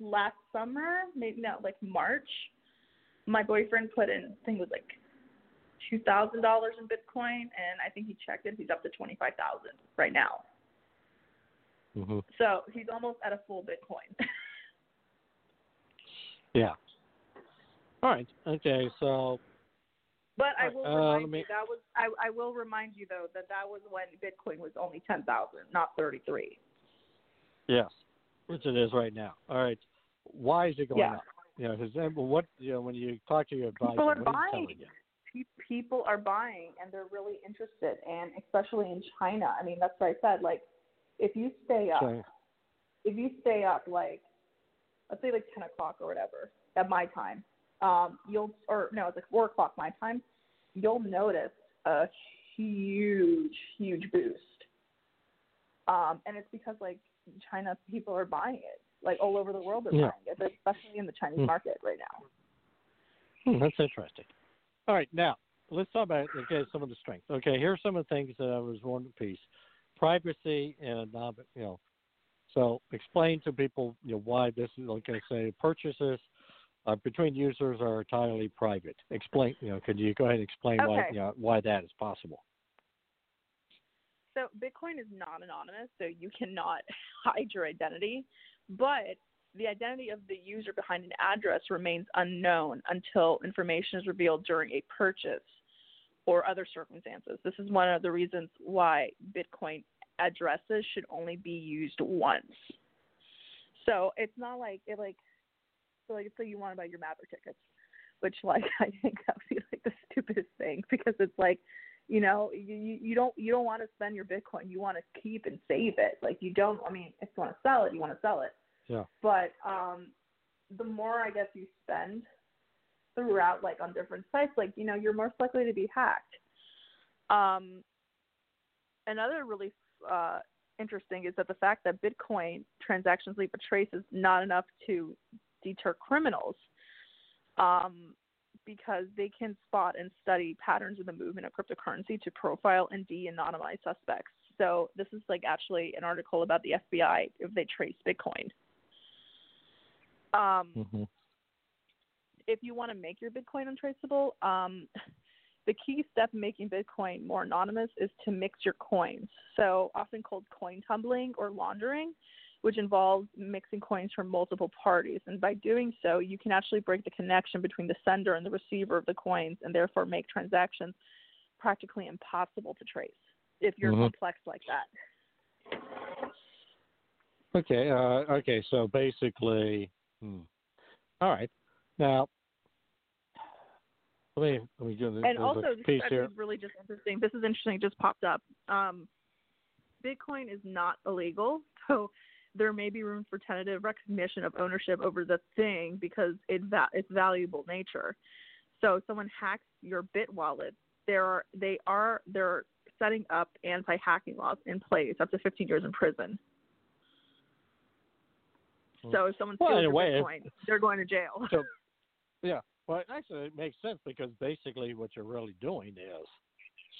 last summer, maybe not like March, my boyfriend put in, I think it was like two thousand dollars in Bitcoin, and I think he checked it. He's up to twenty five thousand right now. Mm-hmm. So he's almost at a full Bitcoin. yeah. All right. Okay. So. But I will uh, remind me... you that was I, I will remind you though that that was when Bitcoin was only ten thousand, not thirty three. Yes, which it is right now. All right. Why is it going yeah. up? You know, because what you know when you talk to your advisor, people are buying. You? People are buying, and they're really interested, and especially in China. I mean, that's what I said. Like, if you stay up, China. if you stay up, like, let's say like ten o'clock or whatever at my time, um, you'll or no, it's like four o'clock my time. You'll notice a huge, huge boost. Um, and it's because like China people are buying it like all over the world they're yeah. buying it, especially in the Chinese hmm. market right now. Hmm, that's interesting. All right, now let's talk about okay some of the strengths. Okay, here are some of the things that I was one piece: privacy and non, you know. So explain to people you know why this is like I say purchases uh, between users are entirely private. Explain you know could you go ahead and explain okay. why you know, why that is possible? So Bitcoin is not anonymous, so you cannot hide your identity but the identity of the user behind an address remains unknown until information is revealed during a purchase or other circumstances. This is one of the reasons why Bitcoin addresses should only be used once. So it's not like it like so like so you want to buy your Maverick tickets, which like I think that would be like the stupidest thing because it's like you know you you don't you don't want to spend your bitcoin. You want to keep and save it. Like you don't i mean if you want to sell it you want to sell it. Yeah. But um the more i guess you spend throughout, like on different sites, like you know, you're most likely to be hacked. Um, another really uh, interesting is that the fact that Bitcoin transactions leave a trace is not enough to deter criminals, um, because they can spot and study patterns in the movement of cryptocurrency to profile and de-anonymize suspects. So this is like actually an article about the FBI if they trace Bitcoin. Um, Mm-hmm. if you want to make your Bitcoin untraceable, um, the key step in making Bitcoin more anonymous is to mix your coins. So, often called coin tumbling or laundering, which involves mixing coins from multiple parties. And by doing so, you can actually break the connection between the sender and the receiver of the coins and therefore make transactions practically impossible to trace if you're Mhm. complex like that. Okay. Uh, okay. So basically, hmm. all right. Now, let me let me do this. and also, this is really just interesting. This is interesting. It just popped up. Um, Bitcoin is not illegal, so there may be room for tentative recognition of ownership over the thing because it va- its valuable nature. So, if someone hacks your Bit wallet, there are they are they're setting up anti-hacking laws in place, up to 15 years in prison. So, if someone steals in a your way, if- Bitcoin, they're going to jail. So, yeah. Well, actually, it makes sense because basically what you're really doing is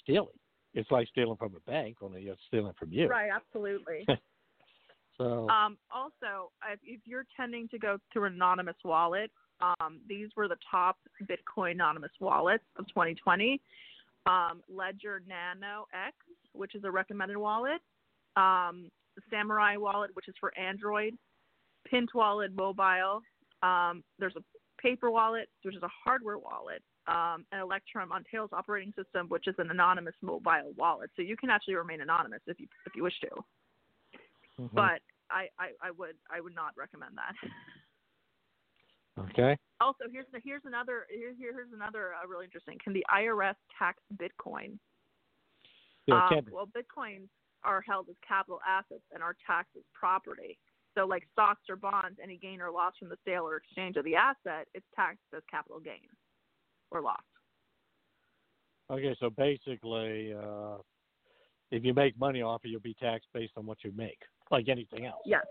stealing. It's like stealing from a bank, only you're stealing from you. Right, absolutely. So, Um, also, if, if you're tending to go through an anonymous wallet, um, these were the top Bitcoin anonymous wallets of 2020. Um, Ledger Nano X, which is a recommended wallet. Um, Samurai Wallet, which is for Android. Pint Wallet Mobile. Um, there's a Paper Wallet, which is a hardware wallet. Um, and Electrum on Tails operating system, which is an anonymous mobile wallet. So you can actually remain anonymous if you if you wish to mhm. but I, I, I would I would not recommend that. okay. Also, here's the, here's another here, here's another uh, really interesting. Can the IRS tax Bitcoin? Yeah, Um, well, Bitcoins are held as capital assets and are taxed as property. So, like stocks or bonds, any gain or loss from the sale or exchange of the asset is taxed as capital gain or loss. Okay, so basically, uh, if you make money off it, you'll be taxed based on what you make, like anything else. Yes,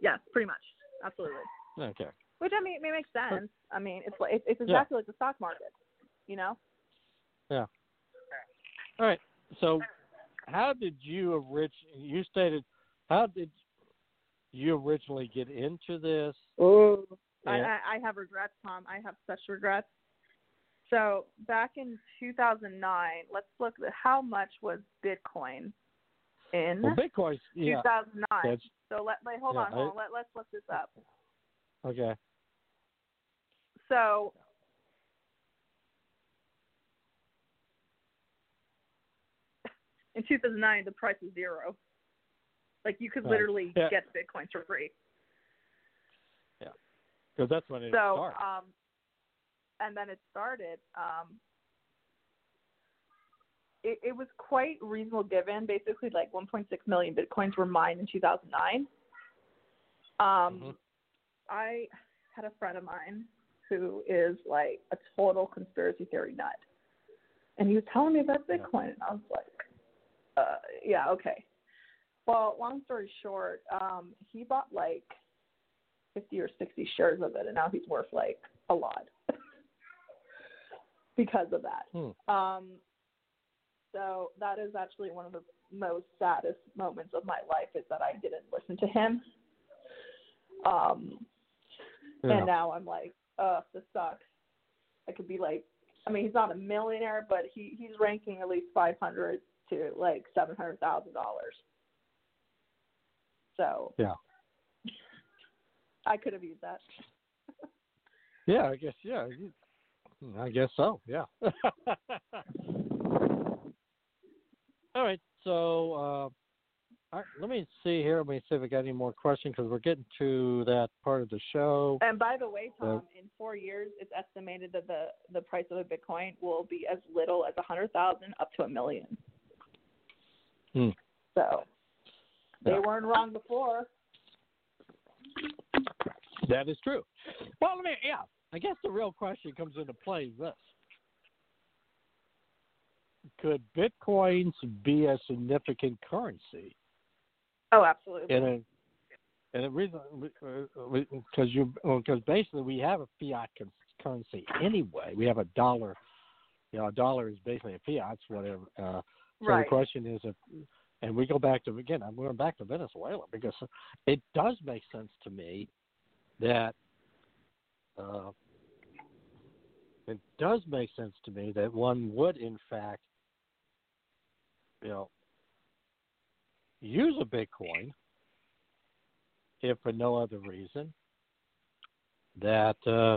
yes, pretty much, absolutely. Okay. Which I mean, it makes sense. I mean, it's like it's, it's Yeah. exactly like the stock market, you know. Yeah. All right. So, how did you originally? You stated, how did you originally get into this? Oh, I, I, I have regrets, Tom. I have such regrets. So back in 2009, let's look at how much was Bitcoin in well, Bitcoin's yeah. 2009. That's So let wait, hold Yeah, on, hold I- on. Let, let's look this up. okay. So in 2009, the price was zero. Like you could Right. literally Yeah. get Bitcoins for free. Yeah, Because that's when it so started. um and then it started um it, it was quite reasonable given basically like 1.6 million bitcoins were mined in 2009 um Mhm. i had a friend of mine who is like a total conspiracy theory nut and he was telling me about Yeah. bitcoin and i was like uh yeah okay well long story short um he bought like 50 or 60 shares of it and now he's worth like a lot because of that Hmm. um so that is actually one of the most saddest moments of my life is that I didn't listen to him. Um Yeah. and now I'm like, oh, this sucks. I could be like I mean he's not a millionaire, but he he's ranking at least five hundred to like seven hundred thousand dollars. So Yeah. I could have used that. Yeah, I guess. Yeah, I guess so. Yeah. All right. So, uh, right, let me see here. Let me see if I got any more questions because we're getting to that part of the show. And by the way, Tom, in four years, it's estimated that the the price of a Bitcoin will be as little as a hundred thousand up to a million. Hmm. So they Yeah. weren't wrong before. That is true. Well, let me. Yeah. I guess the real question comes into play is this. Could bitcoins be a significant currency? Oh, absolutely. And and the reason because you because basically we have a fiat currency anyway. We have a dollar. You know, a dollar is basically a fiat, whatever. Uh, so right. the question is if, and we go back to again, I'm going back to Venezuela because it does make sense to me that uh, it does make sense to me that one would in fact, you know, use a Bitcoin if for no other reason that uh,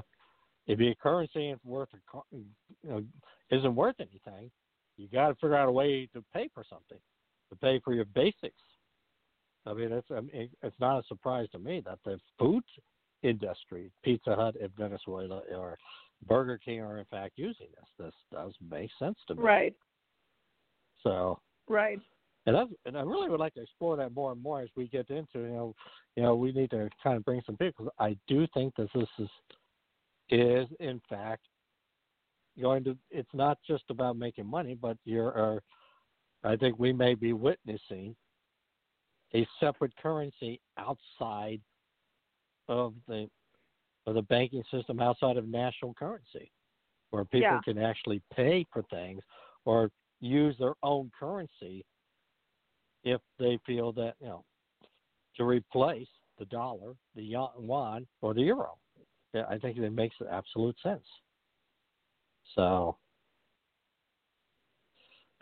if your currency isn't worth a, you know, isn't worth anything, you got to figure out a way to pay for something, to pay for your basics. I mean, it's I mean, it's not a surprise to me that the food industry, Pizza Hut in Venezuela or Burger King, are in fact using this. This does make sense to me. Right. So. Right. And I and I really would like to explore that more and more as we get into you know, you know, we need to kind of bring some people. I do think that this is is in fact going to. It's not just about making money, but you're. Uh, I think we may be witnessing a separate currency outside of the of the banking system, outside of national currency, where people Yeah. can actually pay for things or use their own currency if they feel that you know to replace the dollar, the yuan, or the euro. I think it makes absolute sense. So,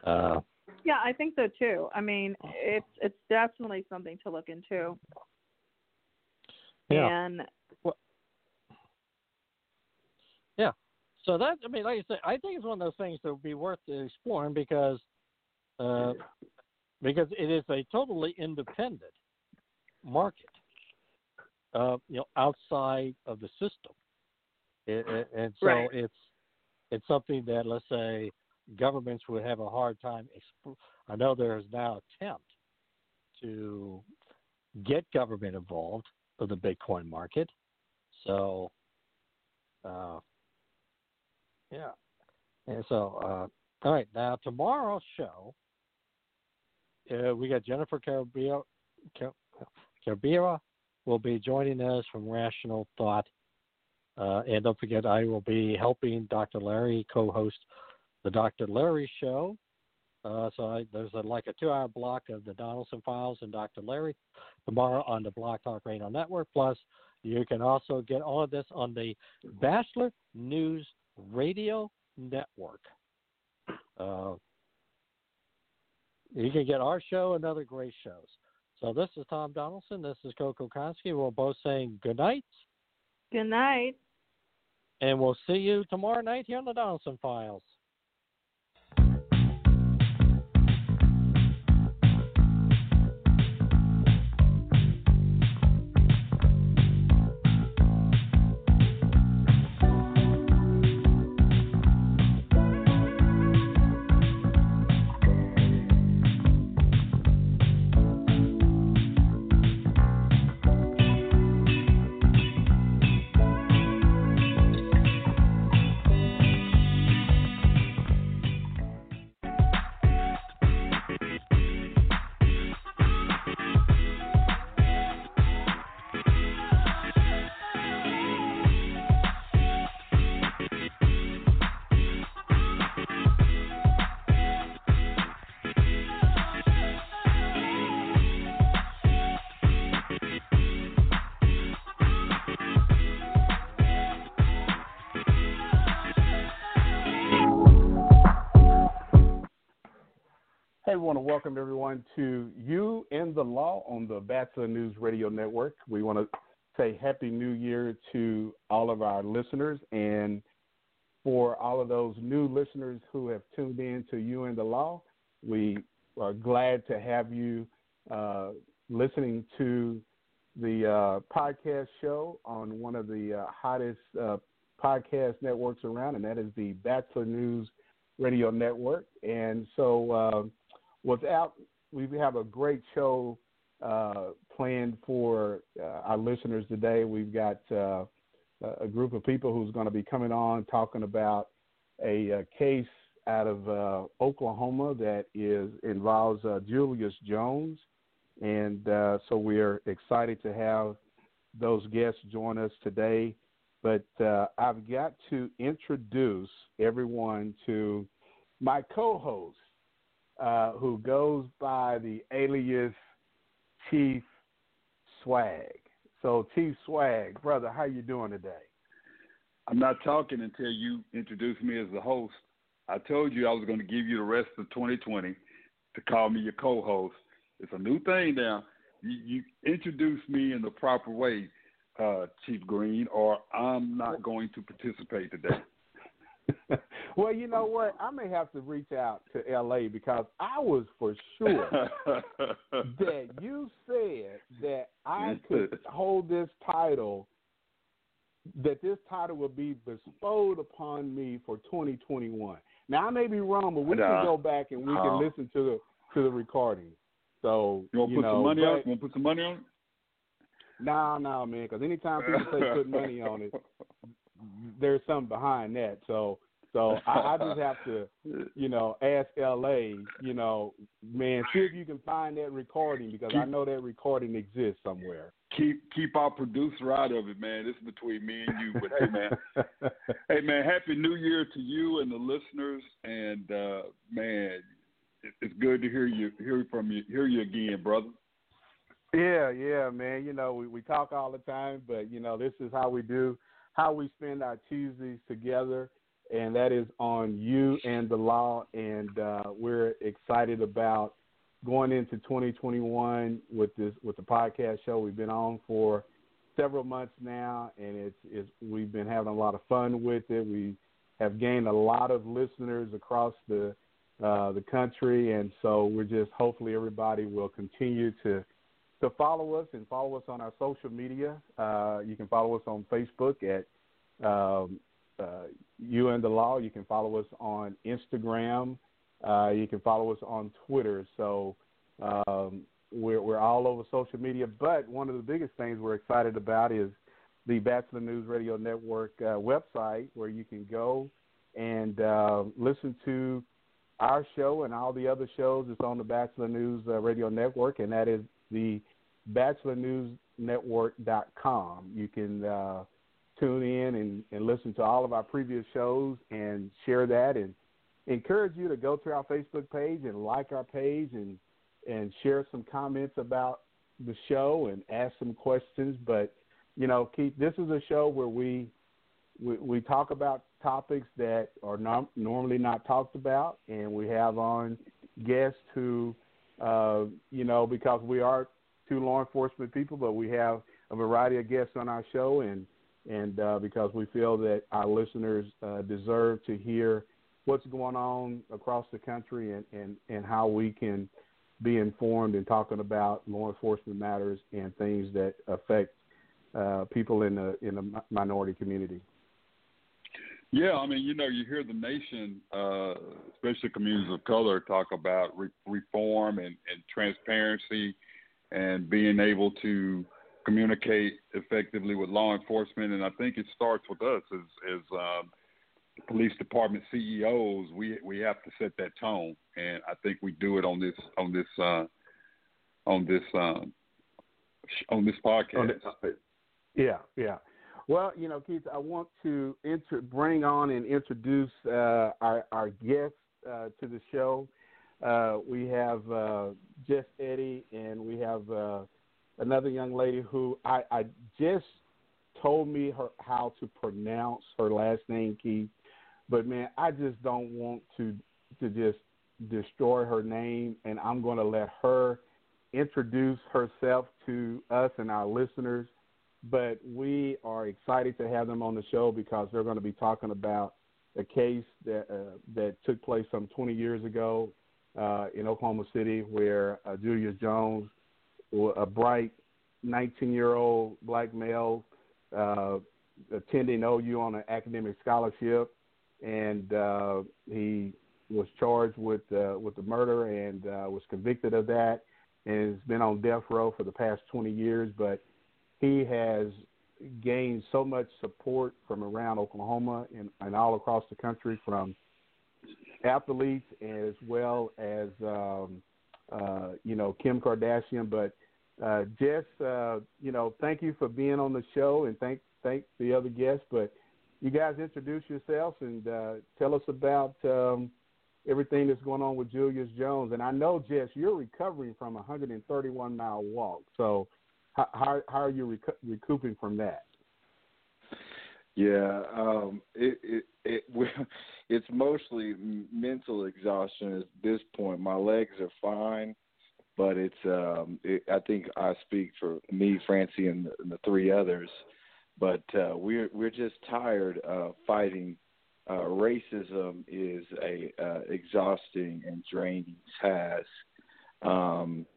uh, Yeah, I think so too. I mean, it's it's definitely something to look into. yeah, And yeah. So that I mean, like I said, I think it's one of those things that would be worth exploring because uh, because it is a totally independent market, uh, you know, outside of the system, it, it, and so Right. it's it's something that let's say governments would have a hard time. Exp- I know there is now attempt to get government involved with the Bitcoin market, so uh, yeah, and so uh, all right now tomorrow's show uh, we got Jennifer Carabia, will be joining us from Rational Thought. Uh, and don't forget, I will be helping Dr. Larry co-host the Dr. Larry Show. Uh, so I, there's a, like a two-hour block of the Donelson Files and Dr. Larry tomorrow on the Blog Talk Radio Network. Plus, you can also get all of this on the Batchelor News Radio Network. Uh, you can get our show and other great shows. So this is Tom Donelson. This is Coco Konski. We're both saying good night, good night. and we'll see you tomorrow night here on the Donelson Files. Want to welcome everyone to You and the Law on the Batchelor News Radio Network. We want to say Happy New Year to all of our listeners and for all of those new listeners who have tuned in to You and the Law. We are glad to have you uh, listening to the uh, podcast show on one of the uh, hottest uh, podcast networks around, and that is the Batchelor News Radio Network. And so, uh, without we have a great show uh, planned for uh, our listeners today. We've got uh, a group of people who's going to be coming on talking about a, a case out of uh, Oklahoma that is involves uh, Julius Jones, and uh, so we are excited to have those guests join us today. But uh, I've got to introduce everyone to my co-host, uh, who goes by the alias Chief Swag. So Chief Swag, brother, how you doing today? I'm not talking until you introduce me as the host. I told you I was going to give you the rest of 2020 to call me your co-host. It's a new thing now. You, you introduce me in the proper way, uh, Chief Green, or I'm not going to participate today. well, you know what? I may have to reach out to LA because I was for sure that you said that I could hold this title, that this title would be bestowed upon me for 2021. Now I may be wrong, but we can go back and we can listen to the to the recording. So you want to put know, some money but, on? You want to put some money on? No, no, man. Because anytime people say put money on it, there's something behind that. So so I, I just have to, you know, ask LA, you know, man, see if you can find that recording because keep, I know that recording exists somewhere. Keep keep our producer out of it, man. This is between me and you. But hey, man, hey, man, happy New Year to you and the listeners. And uh, man, it's good to hear you hear from you hear you again, brother. Yeah, yeah, man. You know, we, we talk all the time, but you know, this is how we do how we spend our Tuesdays together, and that is on you and the law. And uh, we're excited about going into 2021 with this with the podcast show. We've been on for several months now, and it's, it's we've been having a lot of fun with it. We have gained a lot of listeners across the uh, the country, and so we're just hopefully everybody will continue to to follow us and follow us on our social media. Uh, you can follow us on Facebook at um, uh, You and the Law. You can follow us on Instagram. Uh, you can follow us on Twitter. So um, we're, we're all over social media. But one of the biggest things we're excited about is the Batchelor News Radio Network uh, website, where you can go and uh, listen to our show and all the other shows that's on the Batchelor News uh, Radio Network, and that is the batchelornewsnetwork.com. You can uh, tune in and, and listen to all of our previous shows and share that and encourage you to go to our Facebook page and like our page and and share some comments about the show and ask some questions. But you know, Keith, this is a show where we we, we talk about topics that are not, normally not talked about, and we have on guests who, uh, you know, because we are two law enforcement people, but we have a variety of guests on our show, and and uh, because we feel that our listeners uh, deserve to hear what's going on across the country and, and, and how we can be informed and talking about law enforcement matters and things that affect uh, people in the in the minority community. Yeah, I mean, you know, you hear the nation, uh, especially communities of color, talk about re- reform and, and transparency and being able to communicate effectively with law enforcement. And I think it starts with us as, as um, police department CEOs. We we have to set that tone, and I think we do it on this on this uh, on this um, on this podcast. Yeah, yeah. Well, you know, Keith, I want to inter- bring on and introduce uh, our, our guests uh, to the show. Uh, we have uh, Jess Eddie, and we have uh, another young lady who I, I just told me her how to pronounce her last name, Keith. But man, I just don't want to to just destroy her name, and I'm going to let her introduce herself to us and our listeners but we are excited to have them on the show because they're going to be talking about a case that uh, that took place some 20 years ago uh, in Oklahoma City, where uh, Julius Jones, a bright 19-year-old black male, uh, attending OU on an academic scholarship, and uh, he was charged with uh, with the murder and was convicted of that, and has been on death row for the past 20 years, but he has gained so much support from around Oklahoma and, and all across the country from athletes as well as um, uh, you know Kim Kardashian. But uh, Jess, uh, you know, thank you for being on the show and thank thank the other guests. But you guys introduce yourselves and uh, tell us about um, everything that's going on with Julius Jones. And I know, Jess, you're recovering from a 131 mile walk. So how how, are you rec- recouping from that? Yeah, um, it, it it it's mostly mental exhaustion at this point. My legs are fine, but it's um, it, I think I speak for me, Francie, and the, and the three others. But uh, we're we're just tired of fighting. Uh, racism is a uh, exhausting and draining task. Um,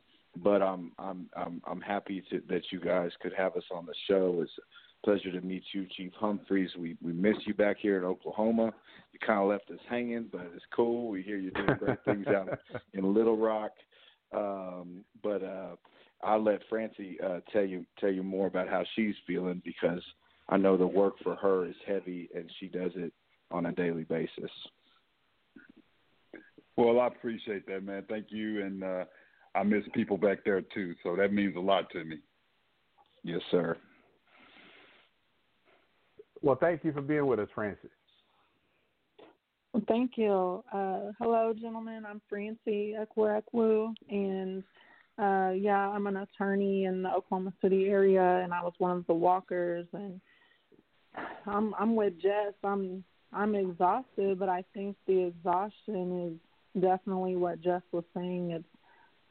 but I'm I'm I'm I'm happy to, that you guys could have us on the show. It's a pleasure to meet you, Chief Humphreys. We we miss you back here in Oklahoma. You kind of left us hanging, but it's cool. We hear you're doing great things out in Little Rock. Um, but uh, I'll let Francie uh, tell you tell you more about how she's feeling because I know the work for her is heavy and she does it on a daily basis. Well, I appreciate that, man. Thank you, and uh, I miss people back there too. So that means a lot to me. Yes, sir. Well, thank you for being with us, Francis. Well, thank you. Uh, hello, gentlemen. I'm Francie Ekwerekwu, and uh, yeah, I'm an attorney in the Oklahoma City area, and I was one of the walkers. And I'm I'm with Jess. I'm I'm exhausted, but I think the exhaustion is definitely what Jess was saying. It's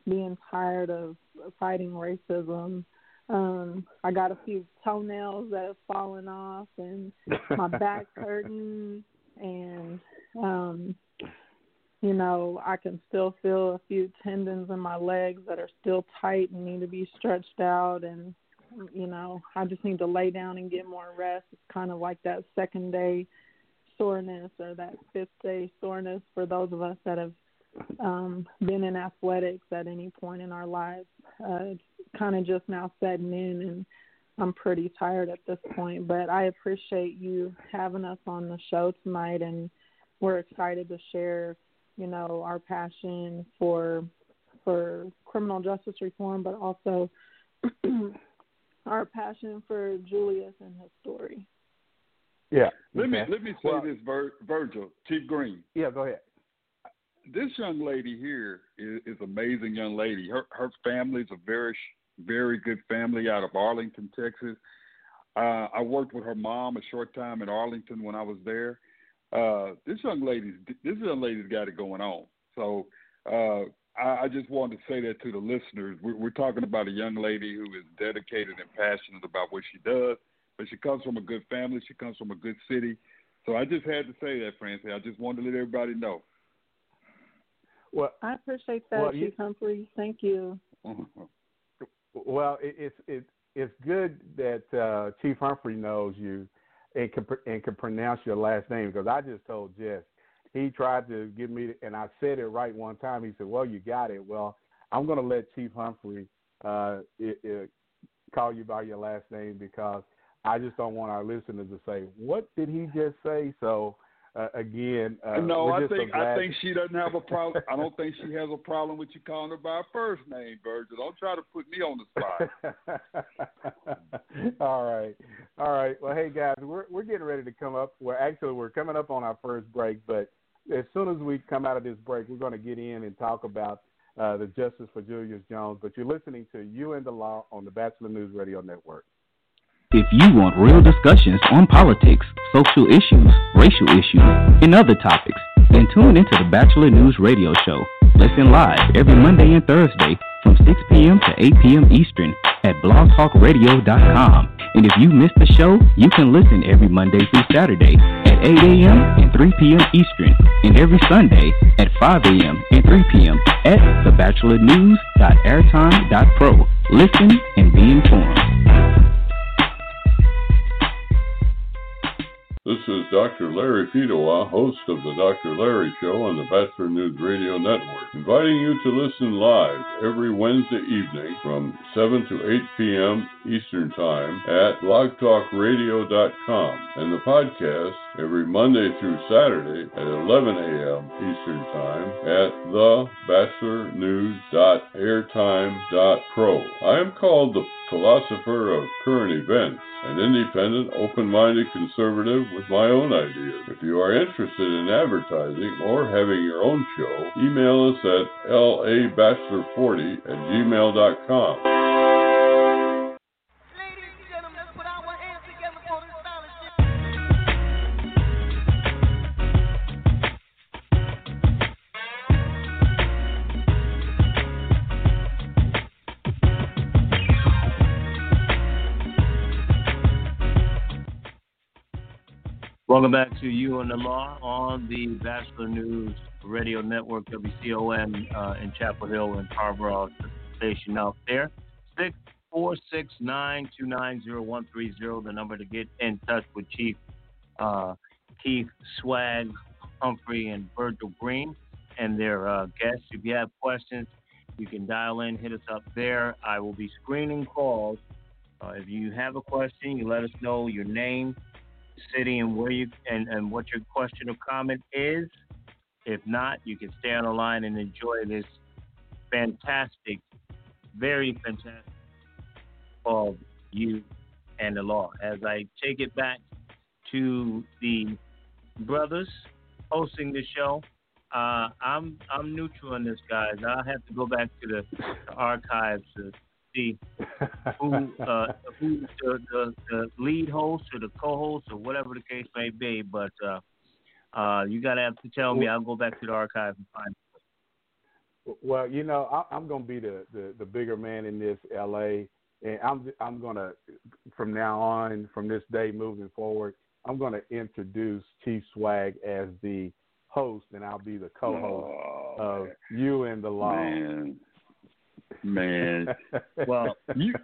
being tired of fighting racism. Um, I got a few toenails that have fallen off and my back's hurting and um you know, I can still feel a few tendons in my legs that are still tight and need to be stretched out and you know, I just need to lay down and get more rest. It's kind of like that second day soreness or that fifth day soreness for those of us that have um, been in athletics at any point in our lives. Uh, it's kind of just now setting in, and I'm pretty tired at this point. But I appreciate you having us on the show tonight, and we're excited to share, you know, our passion for for criminal justice reform, but also our passion for Julius and his story. Yeah. Let okay. me let me say well, this, Vir- Virgil, Chief Green. Yeah, go ahead this young lady here is, is amazing young lady. Her her family is a very very good family out of Arlington, Texas. Uh, I worked with her mom a short time in Arlington when I was there. Uh, this young lady's this young lady's got it going on. So uh, I, I just wanted to say that to the listeners. We're, we're talking about a young lady who is dedicated and passionate about what she does, but she comes from a good family. She comes from a good city. So I just had to say that, Francie. I just wanted to let everybody know. Well, I appreciate that, well, Chief Humphrey. Thank you. Well, it, it's it, it's good that uh, Chief Humphrey knows you and can and can pronounce your last name because I just told Jess he tried to give me and I said it right one time. He said, "Well, you got it." Well, I'm going to let Chief Humphrey uh, it, it, call you by your last name because I just don't want our listeners to say, "What did he just say?" So uh, again. Uh, no, I think so I think she doesn't have a problem. I don't think she has a problem with you calling her by her first name, Virgil. Don't try to put me on the spot. all right, all right. Well, hey guys, we're we're getting ready to come up. We're actually we're coming up on our first break, but as soon as we come out of this break, we're going to get in and talk about uh, the justice for Julius Jones. But you're listening to You and the Law on the Batchelor News Radio Network. If you want real discussions on politics, social issues, racial issues, and other topics, then tune into the Batchelor News Radio Show. Listen live every Monday and Thursday from 6 p.m. to 8 p.m. Eastern at blogtalkradio.com. And if you missed the show, you can listen every Monday through Saturday at 8 a.m. and 3 p.m. Eastern, and every Sunday at 5 a.m. and 3 p.m. at thebatchelornews.airtime.pro. Listen and be informed. This is Dr. Larry Petowa, host of The Dr. Larry Show on the Batchelor News Radio Network, inviting you to listen live every Wednesday evening from 7 to 8 p.m. Eastern Time at blogtalkradio.com and the podcast every Monday through Saturday at 11 a.m. Eastern Time at thebatchelornews.airtime.pro. I am called the philosopher of current events, an independent, open minded conservative with my own ideas. If you are interested in advertising or having your own show, email us at labatchelor40 at gmail.com. Welcome back to You and Law on the Batchelor News Radio Network, WCOM uh, in Chapel Hill and Carrboro station out there. 646-929-0130, the number to get in touch with Chief uh, Keith Swag, Humphrey, and Virgil Green and their uh, guests. If you have questions, you can dial in, hit us up there. I will be screening calls. Uh, if you have a question, you let us know your name city and where you and, and what your question or comment is. If not, you can stay on the line and enjoy this fantastic, very fantastic of you and the law. As I take it back to the brothers hosting the show, uh, I'm I'm neutral on this, guys. I have to go back to the, the archives to see who uh, who the, the, the lead host or the co-host or whatever the case may be. But uh, uh, you gotta have to tell me. I'll go back to the archive and find. It. Well, you know, I, I'm gonna be the, the the bigger man in this, L.A. And I'm I'm gonna from now on, from this day moving forward, I'm gonna introduce Chief Swag as the host, and I'll be the co-host oh, of man. You and the Law. Man. Man, well, you.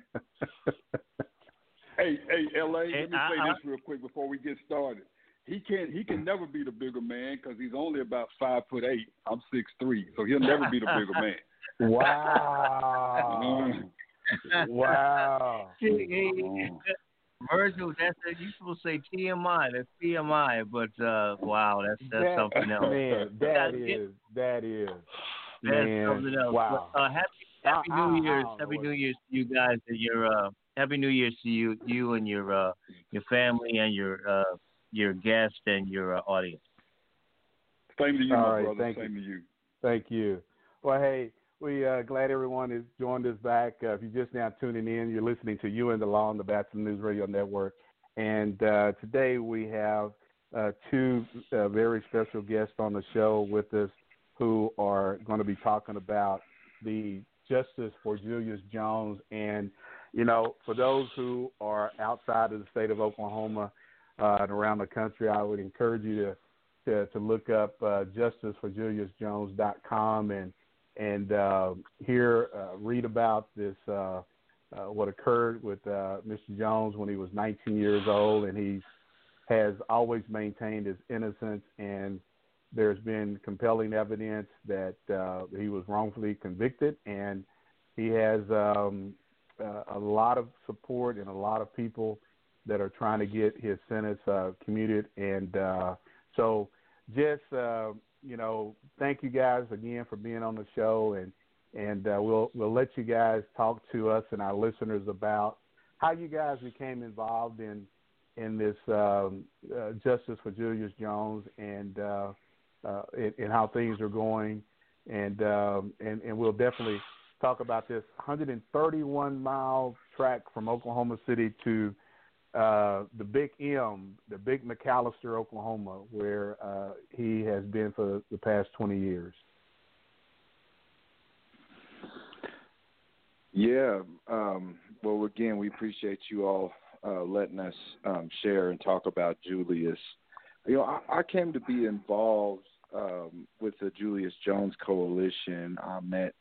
Hey, hey, La. Let me say this real quick before we get started. He can't. he can never be the bigger man because he's only about five foot eight. I'm six three, so he'll never be the bigger man. Wow. wow. Virgil, that's a, you supposed to say TMI. That's TMI, but uh, wow, that's that's that, something else. Man, that is that is. That's man, something else. Wow. But, uh, happy Happy New Year's. Happy New Year's to you guys and your uh Happy New Year's to you you and your uh your family and your uh your guests and your uh, audience. Same to you, All my right, brother. thank Same you. to you. Thank you. Well, hey, we uh, glad everyone has joined us back. Uh, if you're just now tuning in, you're listening to You and the Law on the Batchelor News Radio Network. And uh, today we have uh, two uh, very special guests on the show with us who are going to be talking about the justice for Julius Jones. And, you know, for those who are outside of the state of Oklahoma uh, and around the country, I would encourage you to to, to look up uh, justiceforjuliusjones.com and and uh, hear uh, read about this uh, uh, what occurred with uh, Mr. Jones when he was 19 years old, and he has always maintained his innocence and there's been compelling evidence that uh, he was wrongfully convicted, and he has um, uh, a lot of support and a lot of people that are trying to get his sentence uh, commuted. And uh, so, just uh, you know, thank you guys again for being on the show, and and uh, we'll we'll let you guys talk to us and our listeners about how you guys became involved in in this um, uh, justice for Julius Jones and uh, uh, and, and how things are going, and um, and and we'll definitely talk about this 131 mile track from Oklahoma City to uh, the Big M, the Big McAlester, Oklahoma, where uh, he has been for the past 20 years. Yeah. Um, well, again, we appreciate you all uh, letting us um, share and talk about Julius. You know, I, I came to be involved um, with the Julius Jones Coalition. I met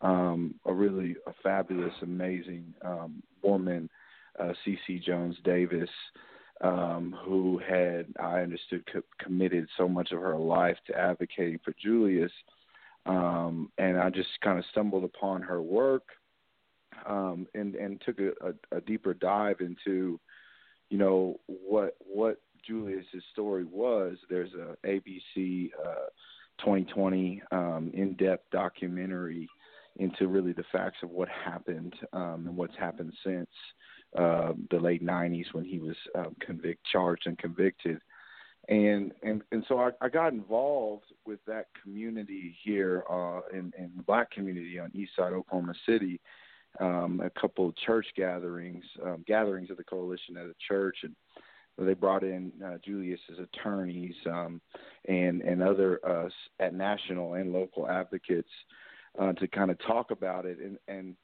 um, a really a fabulous, amazing um, woman, uh, CeCe Jones Davis, um, who had I understood co- committed so much of her life to advocating for Julius, um, and I just kind of stumbled upon her work um, and and took a, a, a deeper dive into, you know, what what Julius's story was. There's a ABC uh, 2020 um, in-depth documentary into really the facts of what happened um, and what's happened since uh, the late 90s when he was um, convict charged and convicted. And and and so I, I got involved with that community here uh, in, in the black community on East Side Oklahoma City, um, a couple of church gatherings, um, gatherings of the coalition at a church, and they brought in uh, Julius's attorneys um, and and other uh, at national and local advocates uh, to kind of talk about it. And and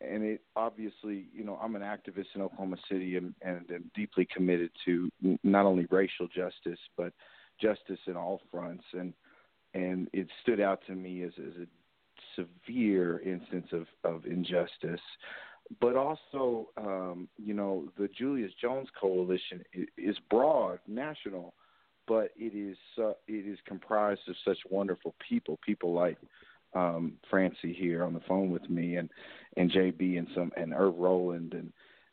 and it obviously you know I'm an activist in Oklahoma City and and am deeply committed to not only racial justice but justice in all fronts. And and it stood out to me as as a severe instance of of injustice but also um you know the Julius Jones coalition is broad national but it is uh, it is comprised of such wonderful people people like um Francie here on the phone with me and and JB and some and Irv Rowland and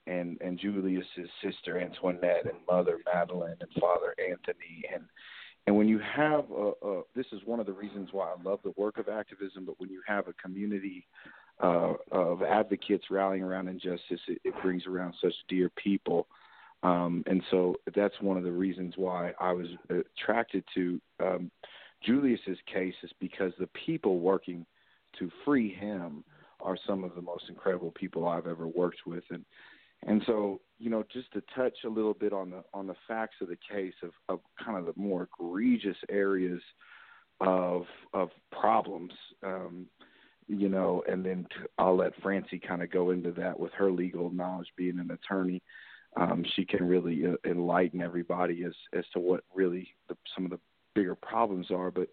and and Julius's sister Antoinette and mother Madeline and father Anthony. And and when you have a, a this is one of the reasons why I love the work of activism but when you have a community uh, of advocates rallying around injustice it, it brings around such dear people. Um, and so that's one of the reasons why I was attracted to um, Julius's case is because the people working to free him are some of the most incredible people I've ever worked with. And and so you know just to touch a little bit on the on the facts of the case of of kind of the more egregious areas of of problems um you know and then to, I'll let Francie kind of go into that with her legal knowledge being an attorney um she can really uh, enlighten everybody as as to what really the, some of the bigger problems are but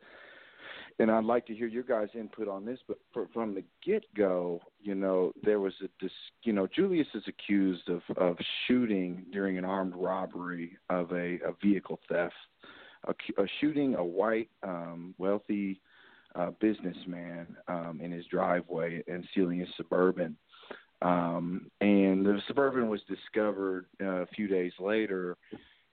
and I'd like to hear your guys' input on this. But for, from the get go, you know, there was a dis, you know, Julius is accused of of shooting during an armed robbery of a, a vehicle theft, a, a shooting a white um, wealthy uh, businessman um, in his driveway and stealing his suburban. Um, and the suburban was discovered uh, a few days later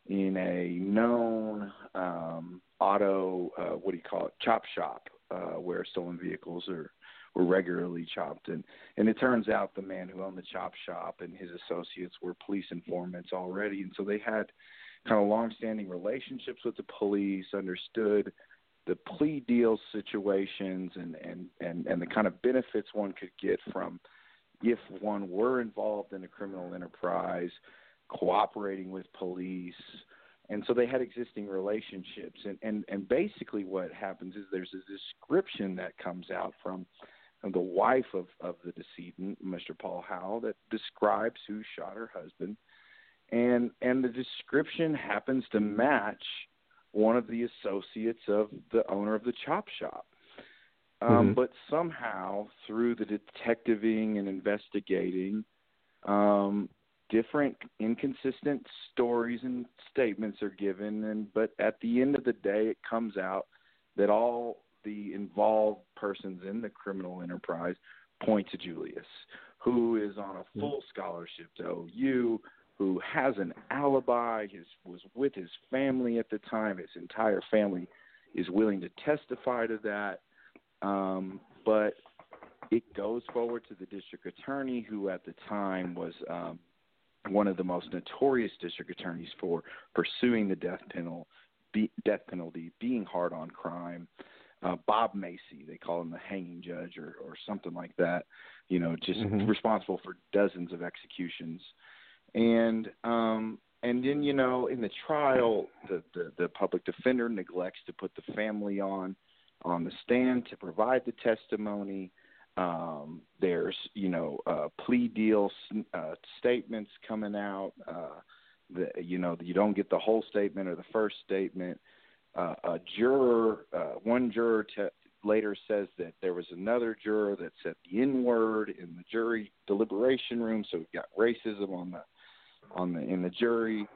in a known um, auto, uh, what do you call it, chop shop, uh, where stolen vehicles are were regularly chopped. And and it turns out the man who owned the chop shop and his associates were police informants already, and so they had kind of long-standing relationships with the police, understood the plea deal situations and and and and the kind of benefits one could get from if one were involved in a criminal enterprise cooperating with police. And so they had existing relationships. And and and basically what happens is there's a description that comes out from the wife of of the decedent mr paul howell that describes who shot her husband. And and the description happens to match one of the associates of the owner of the chop shop um mm-hmm. but somehow through the detectiving and investigating um different inconsistent stories and statements are given and but at the end of the day it comes out that all the involved persons in the criminal enterprise point to Julius who is on a full scholarship to OU who has an alibi his was with his family at the time his entire family is willing to testify to that um but it goes forward to the district attorney who at the time was um one of the most notorious district attorneys for pursuing the death penalty, be, death penalty, being hard on crime. Uh, Bob Macy, they call him the hanging judge or, or something like that. You know, just mm-hmm. responsible for dozens of executions, and um, and then you know in the trial, the, the the public defender neglects to put the family on on the stand to provide the testimony. Um, there's you know uh, plea deal uh, statements coming out. Uh, the, you know you don't get the whole statement or the first statement. Uh, a juror, uh, one juror te- later says that there was another juror that said the N word in the jury deliberation room. So we've got racism on the on the in the jury.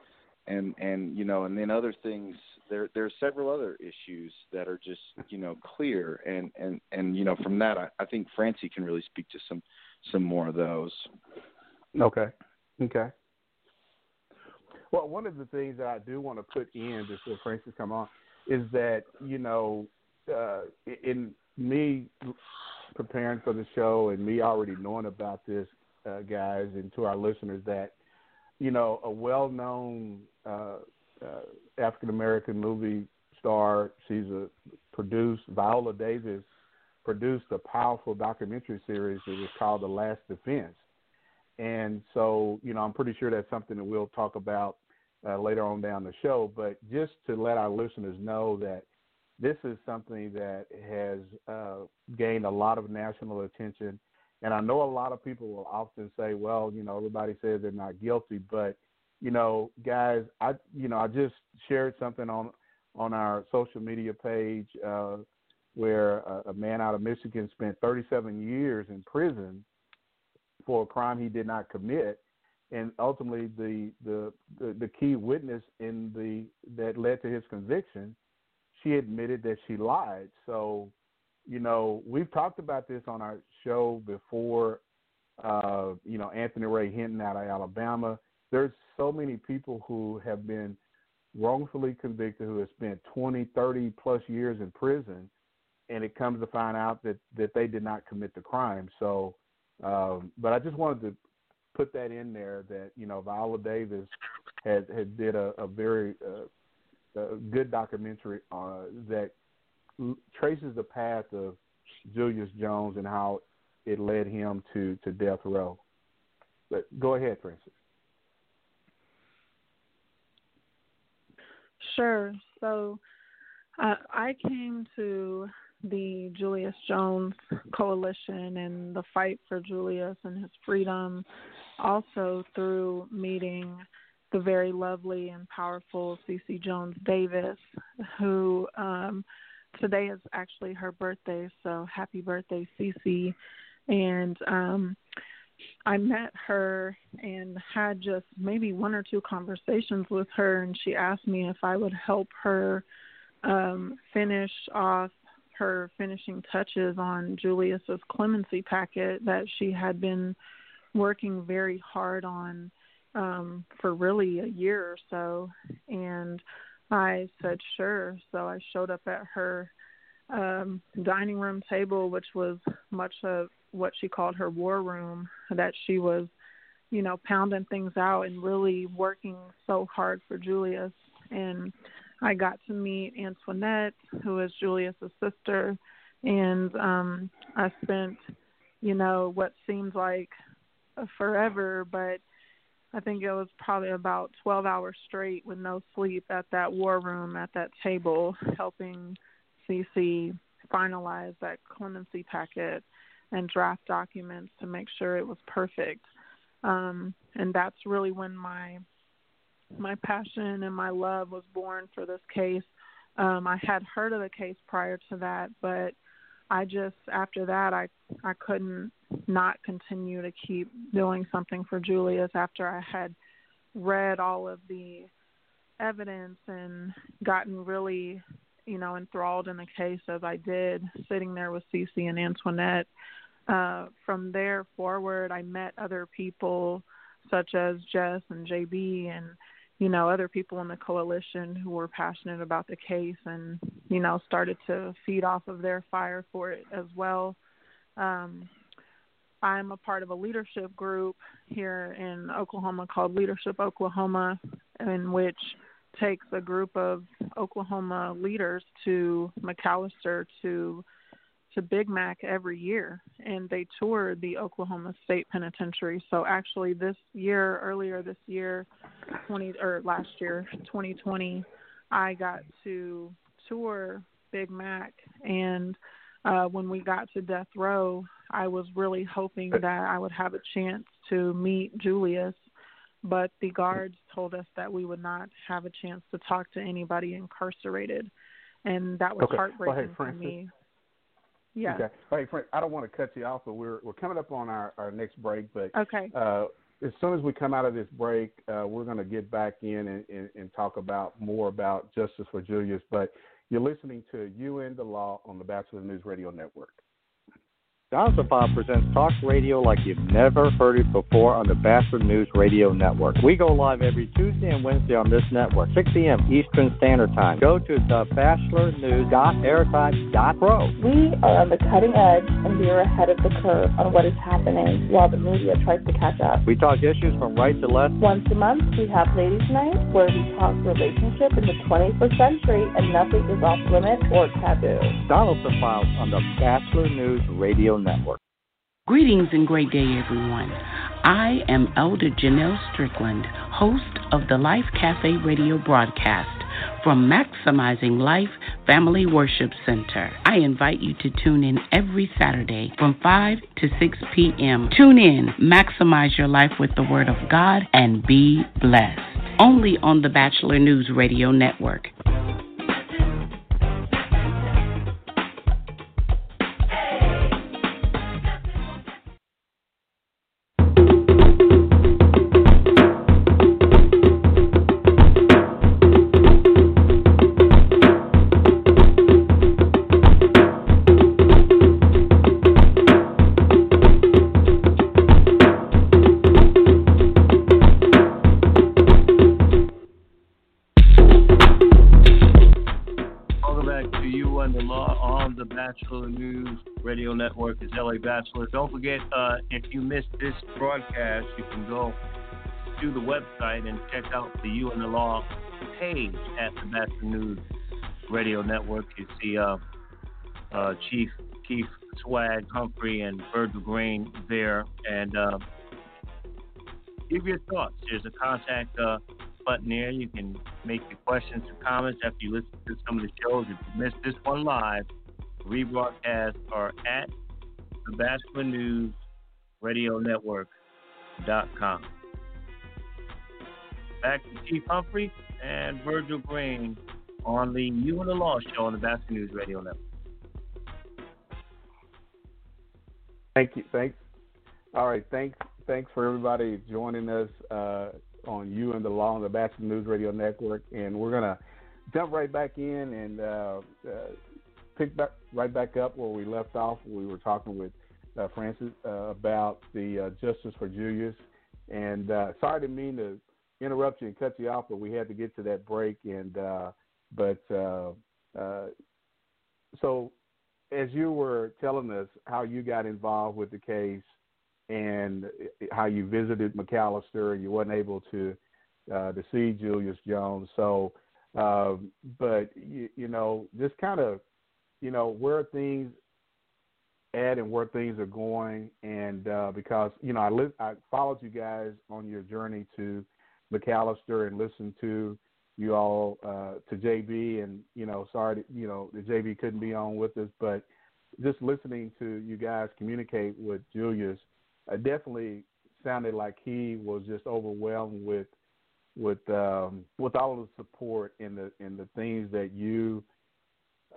and and you know, and then other things. There there are several other issues that are just you know clear, and and and you know from that, I, I think Francie can really speak to some some more of those. Okay. Okay. Well, one of the things that I do want to put in before Francis come on is that you know, uh, in me preparing for the show and me already knowing about this, uh, guys, and to our listeners that you know a well-known uh, uh, African American movie star. She's a produced Viola Davis produced a powerful documentary series that was called The Last Defense and so, you know, I'm pretty sure that's something that we'll talk about uh, later on down the show. But just to let our listeners know that this is something that has uh, gained a lot of national attention. And I know a lot of people will often say, well, you know, everybody says they're not guilty, but you know, guys, I you know, I just shared something on on our social media page uh, where a, a man out of Michigan spent 37 years in prison for a crime he did not commit, and ultimately the the the, the key witness in the that led to his conviction, she admitted that she lied. So, you know, we've talked about this on our show before. Uh, you know, Anthony Ray Hinton out of Alabama. There's so many people who have been wrongfully convicted who have spent 20, 30 plus years in prison, and it comes to find out that that they did not commit the crime. So um, but I just wanted to put that in there that you know Viola Davis had had did a, a very uh, a good documentary uh, that traces the path of Julius Jones and how it led him to to death row. But go ahead, Francis. Sure. So uh, I came to the Julius Jones Coalition and the fight for Julius and his freedom, also through meeting the very lovely and powerful Cece Jones Davis, who um, today is actually her birthday, so happy birthday, Cece. And um, I met her and had just maybe one or two conversations with her, and she asked me if I would help her um, finish off her finishing touches on Julius's clemency packet that she had been working very hard on um, for really a year or so. And I said, sure. So I showed up at her um, dining room table, which was much of what she called her war room, that she was, you know, pounding things out and really working so hard for Julius. And I got to meet Antoinette, who is Julius's sister, and um I spent, you know, what seems like forever, but I think it was probably about 12 hours straight with no sleep at that war room at that table helping Cece finalize that clemency packet and draft documents to make sure it was perfect. Um, and that's really when my my passion and my love was born for this case. Um, I had heard of the case prior to that, but I just after that I I couldn't not continue to keep doing something for Julius after I had read all of the evidence and gotten really you know enthralled in the case as I did sitting there with Cece and Antoinette. Uh, from there forward, I met other people such as Jess and JB and you know other people in the coalition who were passionate about the case and you know started to feed off of their fire for it as well um i'm a part of a leadership group here in oklahoma called leadership oklahoma in which takes a group of oklahoma leaders to McAlester to to Big Mac every year, and they tour the Oklahoma State Penitentiary. So actually, this year, earlier this year, twenty or last year, 2020, I got to tour Big Mac, and uh, when we got to death row, I was really hoping that I would have a chance to meet Julius, but the guards told us that we would not have a chance to talk to anybody incarcerated, and that was okay. heartbreaking well, hey, for me. Yeah. Okay. Hey, Frank, I don't want to cut you off, but we're we're coming up on our, our next break. But okay. Uh, as soon as we come out of this break, uh, we're going to get back in and, and, and, talk about more about justice for Julius. But you're listening to You and the Law on the Batchelor News Radio Network. Bob presents talk radio like you've never heard it before on the Batchelor News Radio Network. We go live every Tuesday and Wednesday on this network, 6 p.m. Eastern Standard Time. Go to thebatchelornews.airtime.pro. We are on the cutting edge and we are ahead of the curve on what is happening while the media tries to catch up. We talk issues from right to left. Once a month, we have Ladies Night where we talk relationship in the 21st century and nothing is off limits or taboo. Donelson Files on the Batchelor News Radio Network. Greetings and great day, everyone. I am Elder Janelle Strickland, host of the Life Cafe radio broadcast from Maximizing Life Family Worship Center. I invite you to tune in every Saturday from 5 to 6 p.m. Tune in, maximize your life with the Word of God, and be blessed. Only on the Batchelor News Radio Network. Network is LA Batchelor. Don't forget, uh, if you missed this broadcast, you can go to the website and check out the You and the Law page at the Batchelor News Radio Network. You see uh, uh, Chief Keith Swag Humphrey and Virgil Green there, and uh, give your thoughts. There's a contact uh, button there. You can make your questions or comments after you listen to some of the shows. If you missed this one live, rebroadcasts are at the Batchelor News Radio Network.com. Back to Chief Humphrey and Virgil Green on the You and the Law show on the Batchelor News Radio Network. Thank you. Thanks. All right. Thanks. Thanks for everybody joining us uh, on You and the Law on the Batchelor News Radio Network, and we're gonna jump right back in and uh, uh, pick back right back up where we left off. We were talking with uh, Francis uh, about the uh, justice for Julius, and uh, sorry to mean to interrupt you and cut you off, but we had to get to that break. And uh, but uh, so as you were telling us how you got involved with the case and how you visited McAlester and you weren't able to to see Julius Jones, so. But you, you know, just kind of you know where things at and where things are going, and uh, because you know I li- I followed you guys on your journey to McAlester and listened to you all uh, to JB, and you know sorry to, you know the JB couldn't be on with us, but just listening to you guys communicate with Julius, uh, definitely sounded like he was just overwhelmed with with um, with all of the support and the and the things that you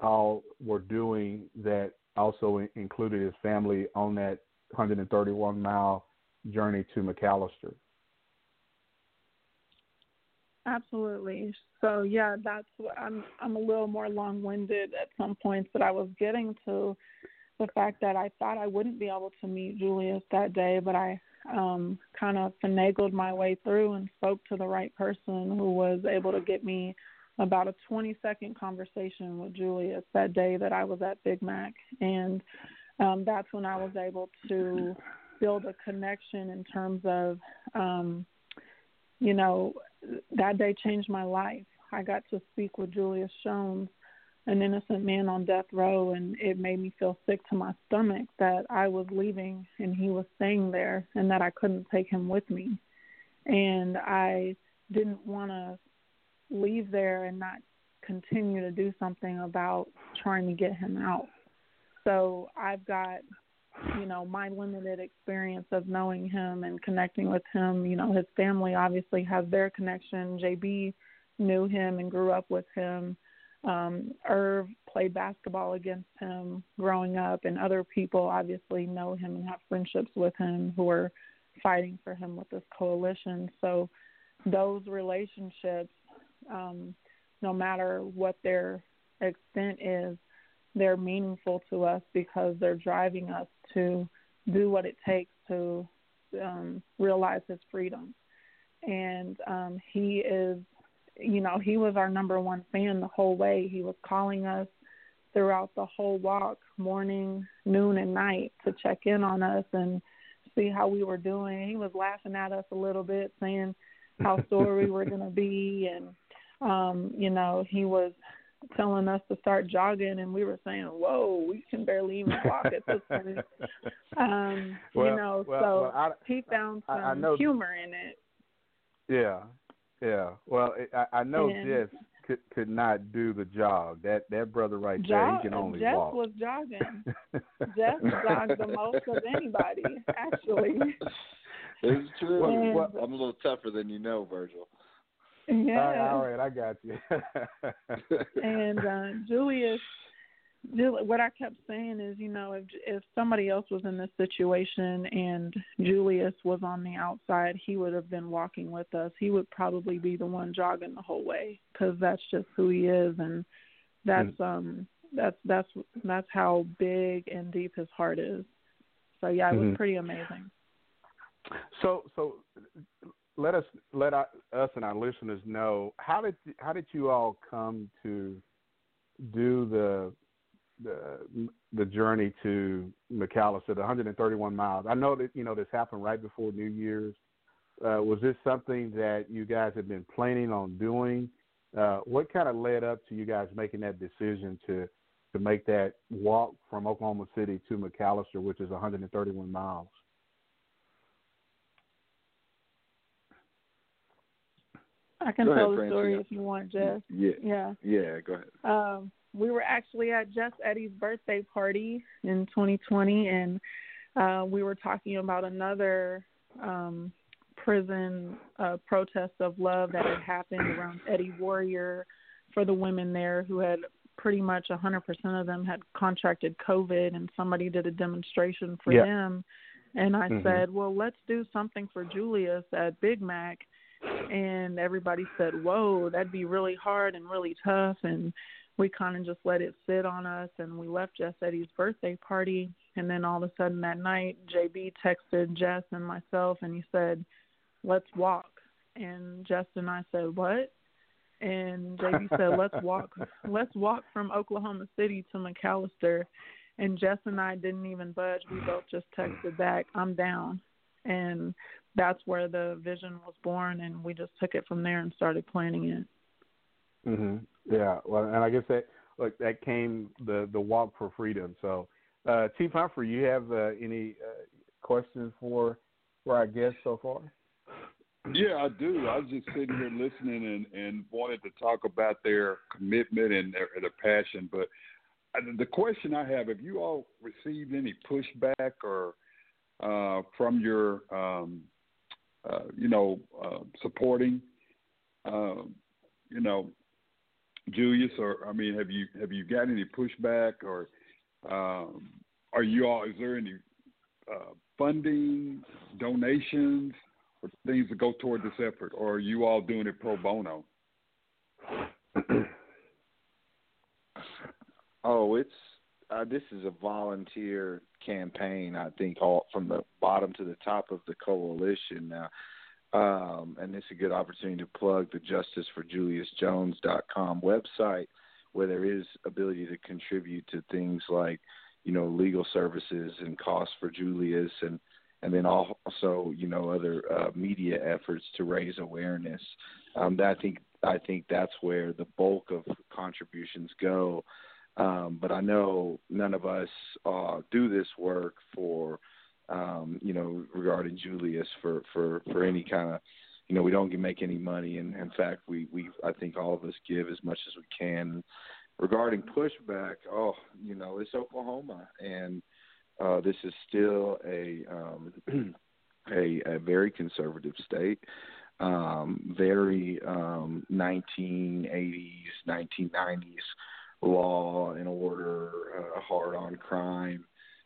all were doing that also included his family on that 131 mile journey to McAlester. Absolutely. So yeah, that's what I'm I'm a little more long-winded at some points, but I was getting to the fact that I thought I wouldn't be able to meet Julius that day, but I um kind of finagled my way through and spoke to the right person who was able to get me about a 20 second conversation with Julius that day that I was at Big Mac. And um, that's when I was able to build a connection in terms of, um, you know, that day changed my life. I got to speak with Julius Jones, an innocent man on death row, and it made me feel sick to my stomach that I was leaving and he was staying there and that I couldn't take him with me. And I didn't want to leave there and not continue to do something about trying to get him out. So I've got, you know, my limited experience of knowing him and connecting with him. You know, his family obviously has their connection. JB knew him and grew up with him. Um, Irv played basketball against him growing up, and other people obviously know him and have friendships with him who are fighting for him with this coalition. So those relationships, um, no matter what their extent is, they're meaningful to us because they're driving us to do what it takes to um, realize his freedom. And um, he is, you know, he was our number one fan the whole way. He was calling us throughout the whole walk, morning, noon, and night, to check in on us and see how we were doing. He was laughing at us a little bit, saying how sore we were going to be, and um, you know, he was telling us to start jogging, and we were saying, "Whoa, we can barely even walk at this point." um, well, you know, well, so well, I, he found some I, I know, humor in it. Yeah, yeah. Well, I, I know And- Jess could could not do the jog. That that brother right there, he can only Jess walk. was jogging. Jess jogged the most of anybody, actually. It's true. Well, well- I'm a little tougher than you know, Virgil. Yeah. all right, I got you. and uh, Julius, Jul- what I kept saying is, you know, if if somebody else was in this situation and Julius was on the outside, he would have been walking with us. He would probably be the one jogging the whole way because that's just who he is, and that's um that's that's that's how big and deep his heart is. So yeah, it was Mhm. pretty amazing. So so let us let us and our listeners know how did how did you all come to do the the the journey to McAlester, the 131 miles. I know that you know this happened right before New Year's. Uh, was this something that you guys had been planning on doing? Uh, what kind of led up to you guys making that decision to to make that walk from Oklahoma City to McAlester, which is 131 miles? I can Go ahead, tell the Francie. story if you want, Jess. Yeah. Yeah. Yeah, go ahead. Um, we were actually at Jess Eddie's birthday party in 2020, and uh, we were talking about another um, prison uh, protest of love that had happened around Eddie Warrior for the women there who had pretty much 100% of them had contracted COVID, and somebody did a demonstration for Yeah. them. And I Mhm. said, well, let's do something for Julius at Big Mac. And everybody said, whoa, that'd be really hard and really tough. And we kind of just let it sit on us. And we left Jess Eddie's birthday party. And then all of a sudden that night, JB texted Jess and myself and he said, let's walk. And Jess and I said, what? And JB said, let's walk. Let's walk from Oklahoma City to McAlester. And Jess and I didn't even budge. We both just texted back, I'm down. And that's where the vision was born. And we just took it from there and started planning it. hmm Yeah, well, and I guess that look that came the the walk for freedom. So, uh, Chief Humphrey, you have uh, any uh, questions for for our guests so far? Yeah, I do. I was just sitting here listening and, and wanted to talk about their commitment and their, their passion. But uh, the question I have: Have you all received any pushback or uh, from your, um, uh, you know, uh, supporting, um, you know, Julius? Or I mean, have you have you got any pushback or um, are you all? Is there any uh, funding, donations? or things that go toward this effort, or are you all doing it pro bono? Oh, it's uh, this is a volunteer campaign. I think all from the bottom to the top of the coalition now, um, and it's a good opportunity to plug the JusticeForJuliusJones.com website, where there is ability to contribute to things like, you know, legal services and costs for Julius, and and then also, you know, other uh, media efforts to raise awareness. Um, that I think I think that's where the bulk of contributions go. Um, but I know none of us uh, do this work for, um, you know, regarding Julius for, for, for any kind of, you know, we don't make any money. And in fact, we, we, I think all of us give as much as we can. Regarding pushback, oh, you know, it's Oklahoma and uh, this is still a, um, a, a very conservative state. Um, very um, 1980s, 1990s law and order, uh, hard on crime.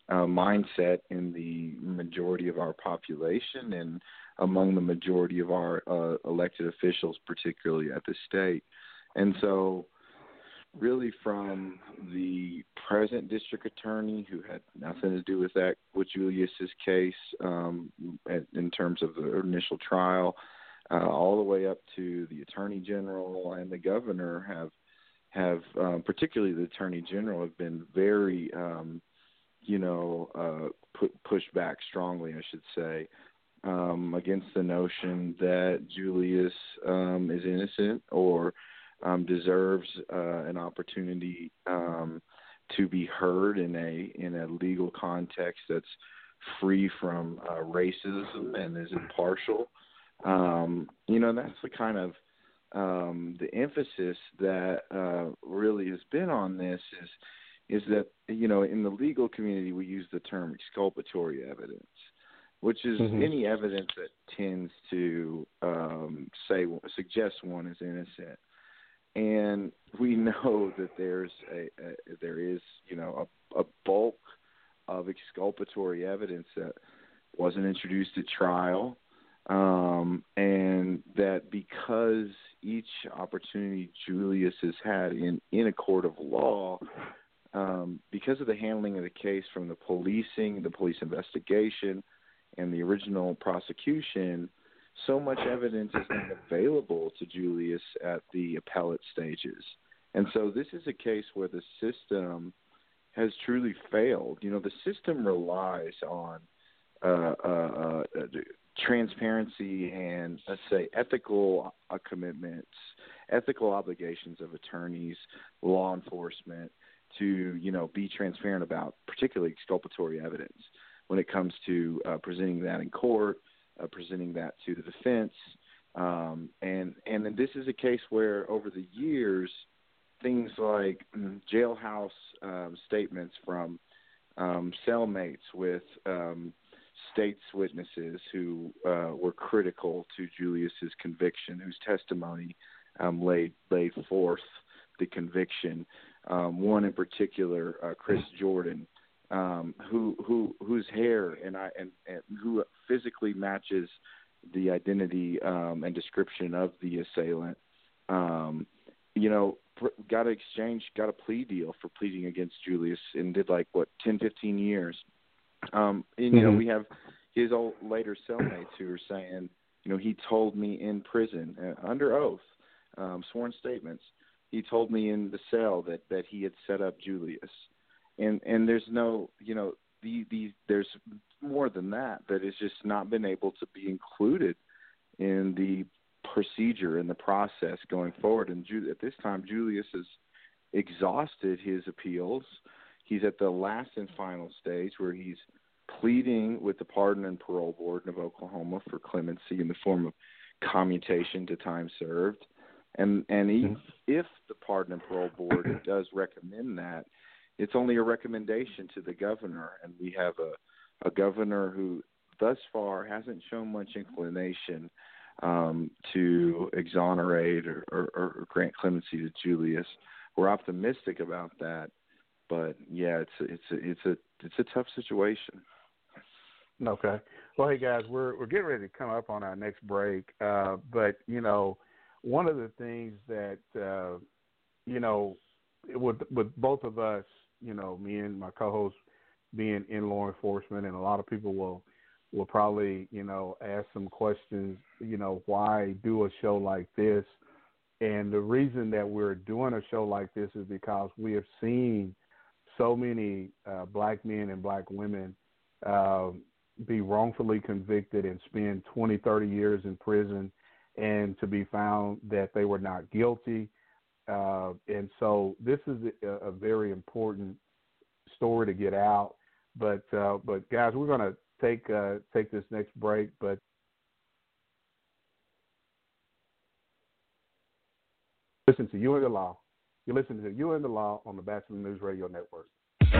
uh, mindset in the majority of our population and among the majority of our uh, elected officials, particularly at the state. And so, really, from the present district attorney, who had nothing to do with that with Julius's case um, at, in terms of the initial trial, uh, all the way up to the attorney general and the governor have have um, particularly the attorney general have been very um, you know uh, pushed back strongly I should say um, against the notion that Julius um, is innocent or um, deserves uh, an opportunity um, to be heard in a in a legal context that's free from uh, racism and is impartial. Um, you know, that's the kind of um, the emphasis that uh, really has been on this is is that you know in the legal community we use the term exculpatory evidence, which is mm-hmm. any evidence that tends to um, say suggest one is innocent. And we know that there's a, a there is you know a, a bulk of exculpatory evidence that wasn't introduced at trial um, and that because each opportunity Julius has had in in a court of law, um, because of the handling of the case from the policing, the police investigation, and the original prosecution, so much evidence is not available to Julius at the appellate stages. And so this is a case where the system has truly failed. You know, the system relies on uh, uh, uh, transparency and let's say ethical uh, commitments, ethical obligations of attorneys, law enforcement to you know be transparent about particularly exculpatory evidence when it comes to uh, presenting that in court, uh, presenting that to the defense, um, and and this is a case where over the years things like mm, jailhouse um, statements from um, cellmates with um, state's witnesses who uh, were critical to Julius's conviction, whose testimony um, laid laid forth the conviction. Um, one in particular, uh, Chris Jordan, um, who who whose hair and I and, and who physically matches the identity um, and description of the assailant. Um, you know, got to exchange, got a plea deal for pleading against Julius, and did like what 10, 15 years um, and, you mm-hmm. know, we have his old later cellmates who are saying, you know, he told me in prison uh, under oath, um, sworn statements. He told me in the cell that that he had set up Julius, and and there's no, you know, the the there's more than that that has just not been able to be included in the procedure and the process going forward. And Ju- at this time, Julius has exhausted his appeals. He's at the last and final stage where he's pleading with the Pardon and Parole Board of Oklahoma for clemency in the form of commutation to time served. And and mm-hmm. if the Pardon and Parole Board does recommend that, it's only a recommendation to the governor, and we have a a governor who thus far hasn't shown much inclination um, to exonerate or, or, or grant clemency to Julius. We're optimistic about that, but yeah, it's a, it's it's a it's a tough situation. Okay. Well, hey guys, we're we're getting ready to come up on our next break, uh, but you know, one of the things that uh, you know, with with both of us, you know, me and my co-host being in law enforcement, and a lot of people will will probably you know ask some questions. You know, why do a show like this? And the reason that we're doing a show like this is because we have seen so many uh, black men and black women uh, be wrongfully convicted and spend 20, 30 years in prison and to be found that they were not guilty. Uh, and so this is a, a, very important story to get out. But uh, but guys, we're going to take uh, take this next break. But listen to you and the law. You listen to you and the law on the Batchelor News Radio Network.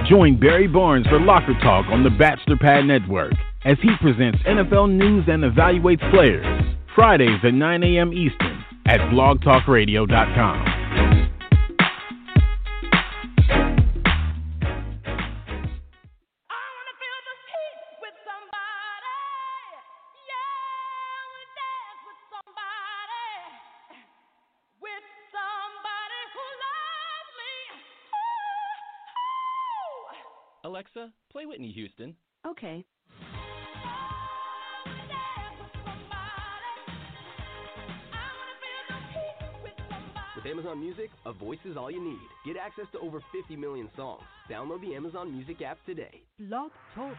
Join Barry Barnes for Locker Talk on the Bachelor Pad Network as he presents NFL news and evaluates players. Fridays at 9 a.m. Eastern at blogtalkradio.com. Houston. Okay. With Amazon Music, a voice is all you need. Get access to over 50 million songs. Download the Amazon Music app today. Blog Talk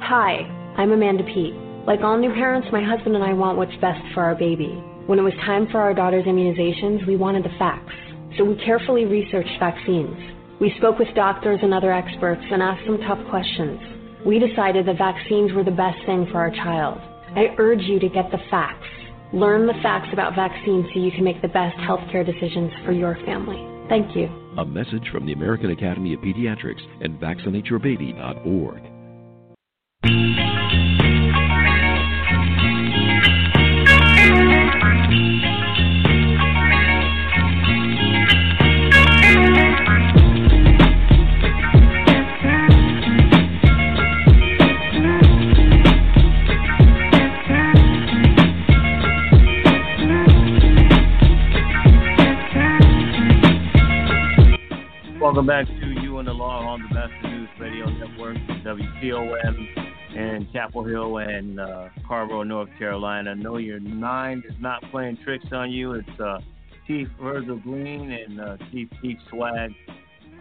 Hi, I'm Amanda Peet. Like all new parents, my husband and I want what's best for our baby. When it was time for our daughter's immunizations, we wanted the facts. So we carefully researched vaccines. We spoke with doctors and other experts and asked them tough questions. We decided that vaccines were the best thing for our child. I urge you to get the facts. Learn the facts about vaccines so you can make the best healthcare decisions for your family. Thank you. A message from the American Academy of Pediatrics and vaccinateyourbaby.org. Welcome back to You and the Law on the Best News Radio Network, WCOM in Chapel Hill and uh, North Carolina. Know your nine is not playing tricks on you. It's uh, Chief Virgil Green and uh, Chief Keith Swag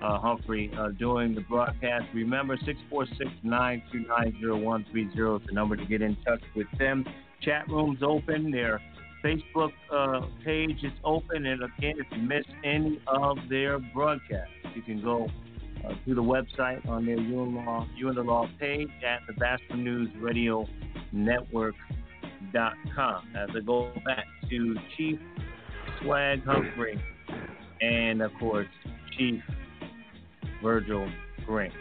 uh, Humphrey uh, doing the broadcast. Remember, 646-929-0130 is the number to get in touch with them. Chat room's open. Their Facebook uh, page is open. And again, if you miss any of their broadcasts, you can go uh, to the website on their and, Law, the Law page at the Batchelor News Radio Network.com. As I go back to Chief Swag Humphrey and, of course, Chief Virgil Green.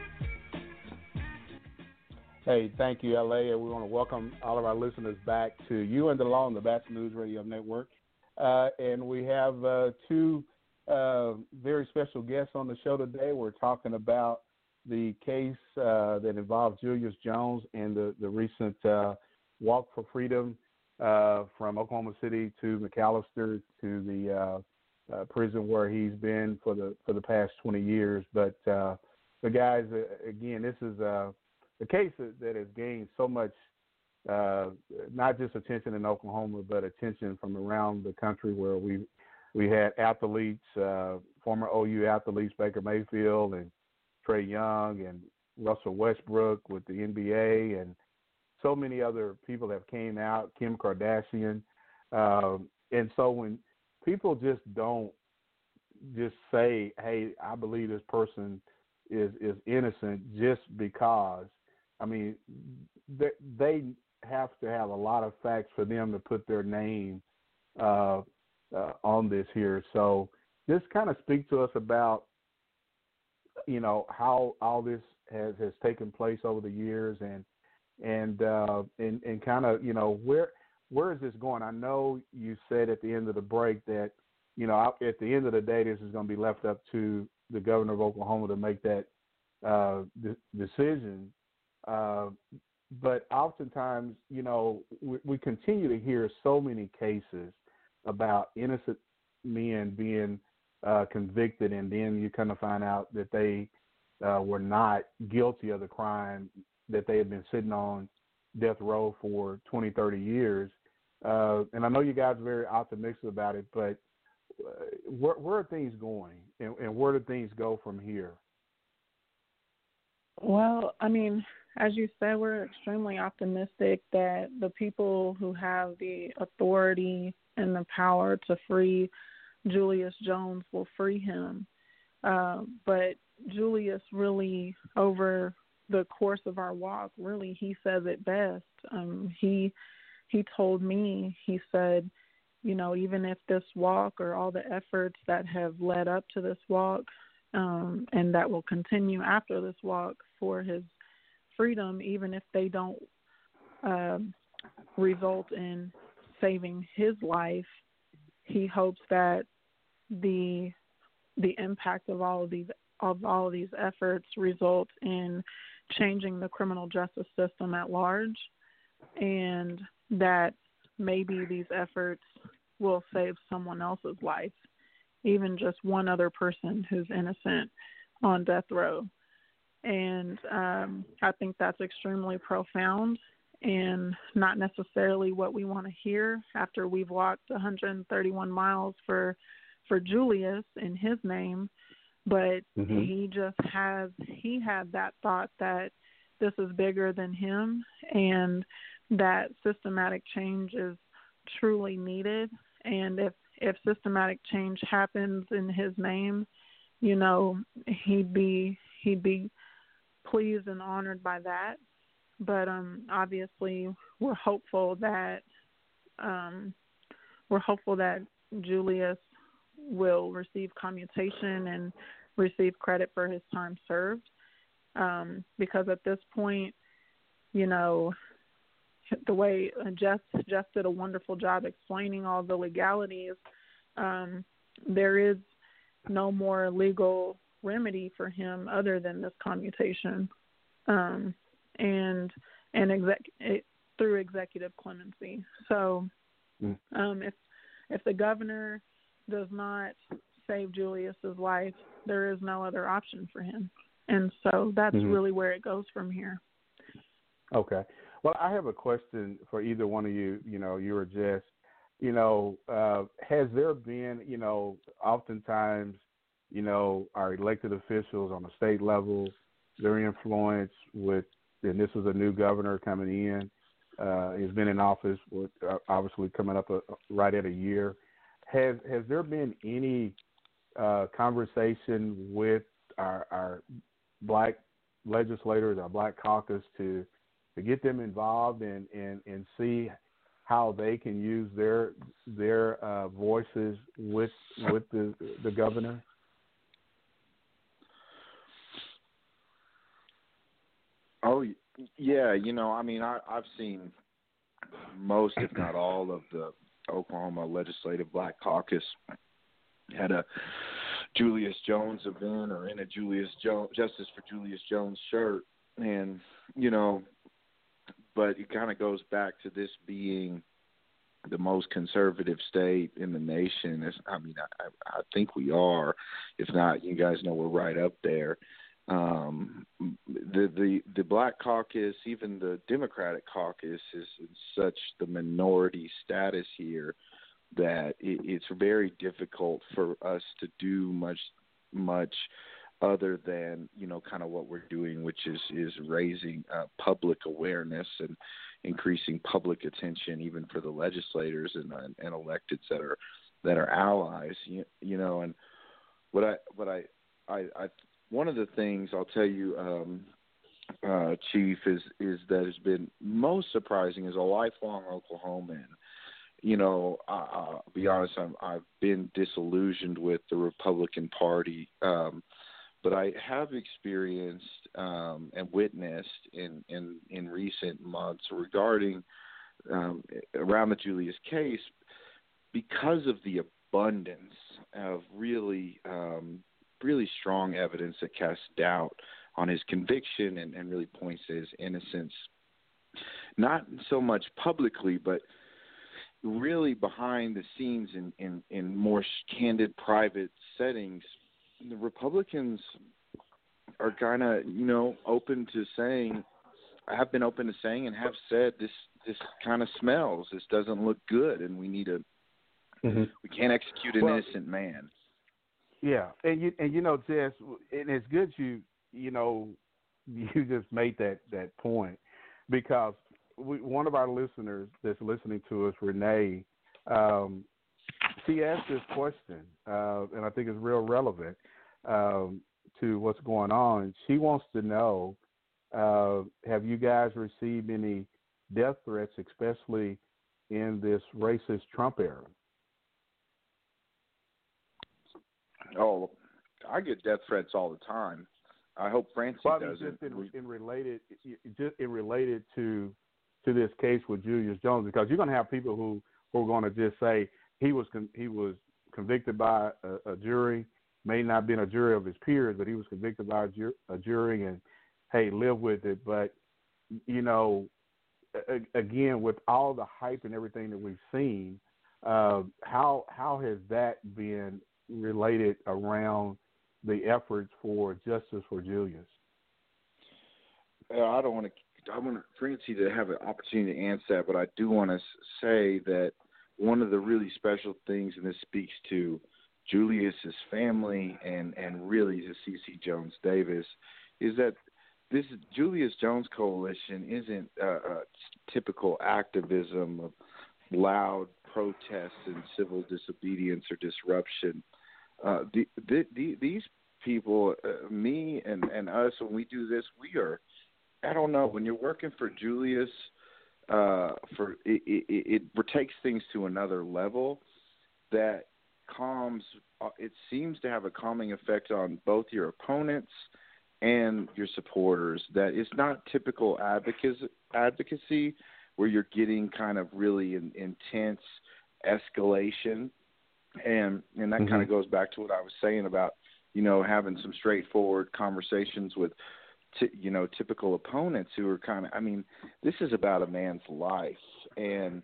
Hey, thank you, LA. And we want to welcome all of our listeners back to You and the Law on the Batchelor News Radio Network. Uh, and we have uh, two uh, very special guests on the show today. We're talking about the case uh, that involved Julius Jones and the, the recent uh, walk for freedom uh, from Oklahoma City to McAlester to the prison where he's been for the for the past 20 years. But uh, the guys, again, this is a case that, that has gained so much, uh, not just attention in Oklahoma, but attention from around the country, where we we had athletes, uh, former OU athletes, Baker Mayfield and Trae Young and Russell Westbrook with the NBA, and so many other people have came out, Kim Kardashian, um, and so when people just don't just say, "Hey, I believe this person is is innocent," just because I mean, they, they have to have a lot of facts for them to put their name uh, uh, on this here. So just kind of speak to us about, you know, how all this has has taken place over the years and and uh, and and kind of you know where where is this going? I know you said at the end of the break that you know at the end of the day this is going to be left up to the governor of Oklahoma to make that uh, de- decision uh, but oftentimes, you know, we, we, continue to hear so many cases about innocent men being uh, convicted, and then you kind of find out that they uh, were not guilty of the crime that they had been sitting on death row for 20, 30 years. Uh, and I know you guys are very optimistic about it, but uh, where, where are things going, and, and where do things go from here? Well, I mean, as you said, we're extremely optimistic that the people who have the authority and the power to free Julius Jones will free him. Uh, but Julius really, over the course of our walk, really, he says it best. Um, he he told me, he said, you know, even if this walk or all the efforts that have led up to this walk um, and that will continue after this walk for his freedom, even if they don't um, result in saving his life. He hopes that the the impact of all of these of all of these efforts result in changing the criminal justice system at large, and that maybe these efforts will save someone else's life, even just one other person who's innocent on death row. And um, I think that's extremely profound and not necessarily what we want to hear after we've walked 131 miles for for Julius in his name but mm-hmm. he just has he had that thought that this is bigger than him and that systematic change is truly needed and if if systematic change happens in his name you know he'd be he'd be pleased and honored by that but um obviously we're hopeful that um we're hopeful that Julius will receive commutation and receive credit for his time served. Um, because at this point, you know, the way uh, Jeff did a wonderful job explaining all the legalities. Um, there is no more legal remedy for him other than this commutation, um, and and exec it, through executive clemency. So, mm. um, if if the governor does not save Julius's life, there is no other option for him. And so that's mm-hmm. really where it goes from here. Okay. Well, I have a question for either one of you. You know, you or Jess. You know, uh, has there been, you know, oftentimes, you know, our elected officials on the state level, their influence with, and this is a new governor coming in, uh, has been in office, with, uh, obviously coming up a, right at a year. Has has there been any uh, conversation with our, our black legislators, our black caucus, to to get them involved and and and see how they can use their their uh, voices with with the the governor. Oh yeah, you know, I mean, I, I've seen most, if not all, of the Oklahoma Legislative Black Caucus had a Julius Jones event or in a Julius Jones Justice for Julius Jones shirt, and you know, but it kind of goes back to this being the most conservative state in the nation. It's, I mean, I, I think we are. If not, you guys know we're right up there. Um, the the the Black Caucus, even the Democratic Caucus, is in such the minority status here that it, it's very difficult for us to do much much other than you know kind of what we're doing which is is raising uh, public awareness and increasing public attention even for the legislators and and electeds that are that are allies you, you know and what i what I, I i one of the things i'll tell you um uh chief is is that has been most surprising as a lifelong oklahoman. You know, uh, I'll be honest, I'm, I've been disillusioned with the Republican Party, um, but I have experienced um, and witnessed in, in in recent months regarding um, around the Julius case because of the abundance of really um, really strong evidence that casts doubt on his conviction and, and really points to his innocence, not so much publicly, but really behind the scenes in, in, in more candid private settings, the Republicans are kind of, you know, open to saying, have been open to saying and have said this this kind of smells. This doesn't look good, and we need a mm-hmm. we can't execute an well, innocent man. Yeah, and you and you know, Jess, and it's good you you know you just made that that point because we, one of our listeners that's listening to us, Renee, um, she asked this question, uh, and I think it's real relevant um, to what's going on. She wants to know: uh, Have you guys received any death threats, especially in this racist Trump era? Oh, I get death threats all the time. I hope Francie well, doesn't. Just in, in related, just in related to to this case with Julius Jones because you're going to have people who who are going to just say he was con- he was convicted by a, a jury, may not been a jury of his peers, but he was convicted by a, ju- a jury, and hey, live with it. But you know, a- again, with all the hype and everything that we've seen, uh, how how has that been related around the efforts for justice for Julius? I don't want to. I want Francie to have an opportunity to answer that, but I do want to say that one of the really special things, and this speaks to Julius's family and and really to CeCe Jones Davis, is that this Julius Jones Coalition isn't uh, a typical activism of loud protests and civil disobedience or disruption. Uh, the, the, the, these people, uh, me and, and us, when we do this, we are, I don't know, when you're working for Julius, uh, for it, it, it, takes things to another level that calms. Uh, it seems to have a calming effect on both your opponents and your supporters. That it's not typical advocacy, advocacy where you're getting kind of really in, intense escalation, and and that mm-hmm. kind of goes back to what I was saying about you know having some straightforward conversations with t- you know typical opponents who are kind of I mean this is about a man's life and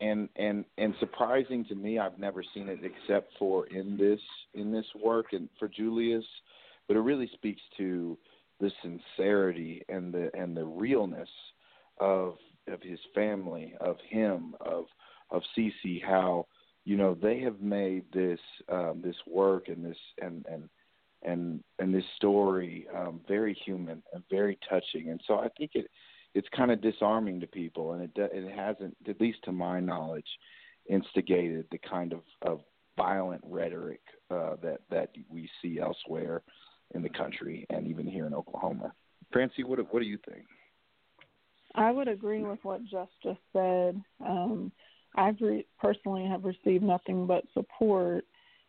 and and and surprising to me I've never seen it except for in this in this work and for Julius but it really speaks to the sincerity and the and the realness of of his family of him of of CeCe how you know they have made this um this work and this and and and and this story um, very human and very touching. And so I think it it's kind of disarming to people, and it it hasn't, at least to my knowledge, instigated the kind of, of violent rhetoric uh, that that we see elsewhere in the country and even here in Oklahoma. Francie, what what do you think? I would agree with what Just just said. Um, I've re- personally have received nothing but support.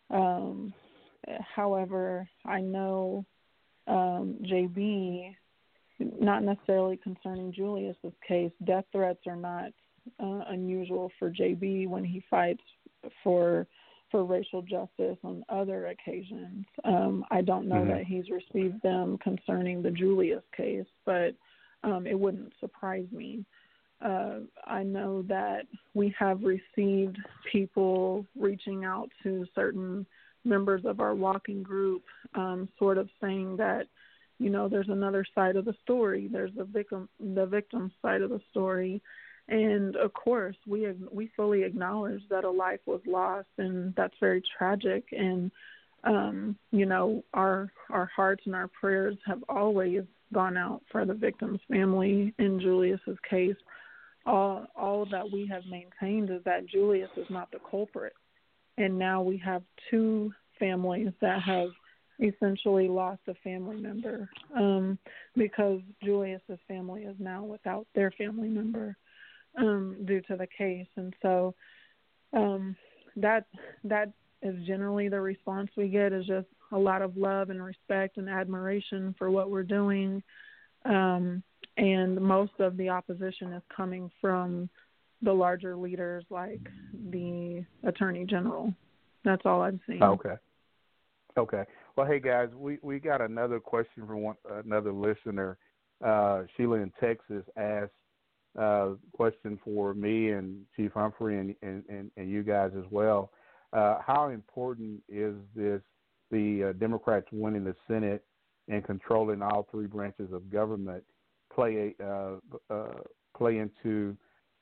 Um, However, I know um, JB, not necessarily concerning Julius's case, death threats are not uh, unusual for JB when he fights for for racial justice on other occasions. Um, I don't know mm-hmm. that he's received them concerning the Julius case, but um, it wouldn't surprise me. Uh, I know that we have received people reaching out to certain members of our walking group um, sort of saying that you know there's another side of the story. There's the victim the victim side of the story. And of course we we fully acknowledge that a life was lost and that's very tragic. And um you know our our hearts and our prayers have always gone out for the victim's family in Julius's case all all that we have maintained is that Julius is not the culprit. And now we have two families that have essentially lost a family member um, because Julius's family is now without their family member um, due to the case, and so um, that that is generally the response we get is just a lot of love and respect and admiration for what we're doing, um, and most of the opposition is coming from the larger leaders like the attorney general. That's all I've seen. Okay. Okay. Well, hey guys, we we got another question from one another listener. Uh, Sheila in Texas asked a uh, question for me and Chief Humphrey and and, and, and you guys as well. Uh, how important is this the uh, Democrats winning the Senate and controlling all three branches of government play uh, uh, play into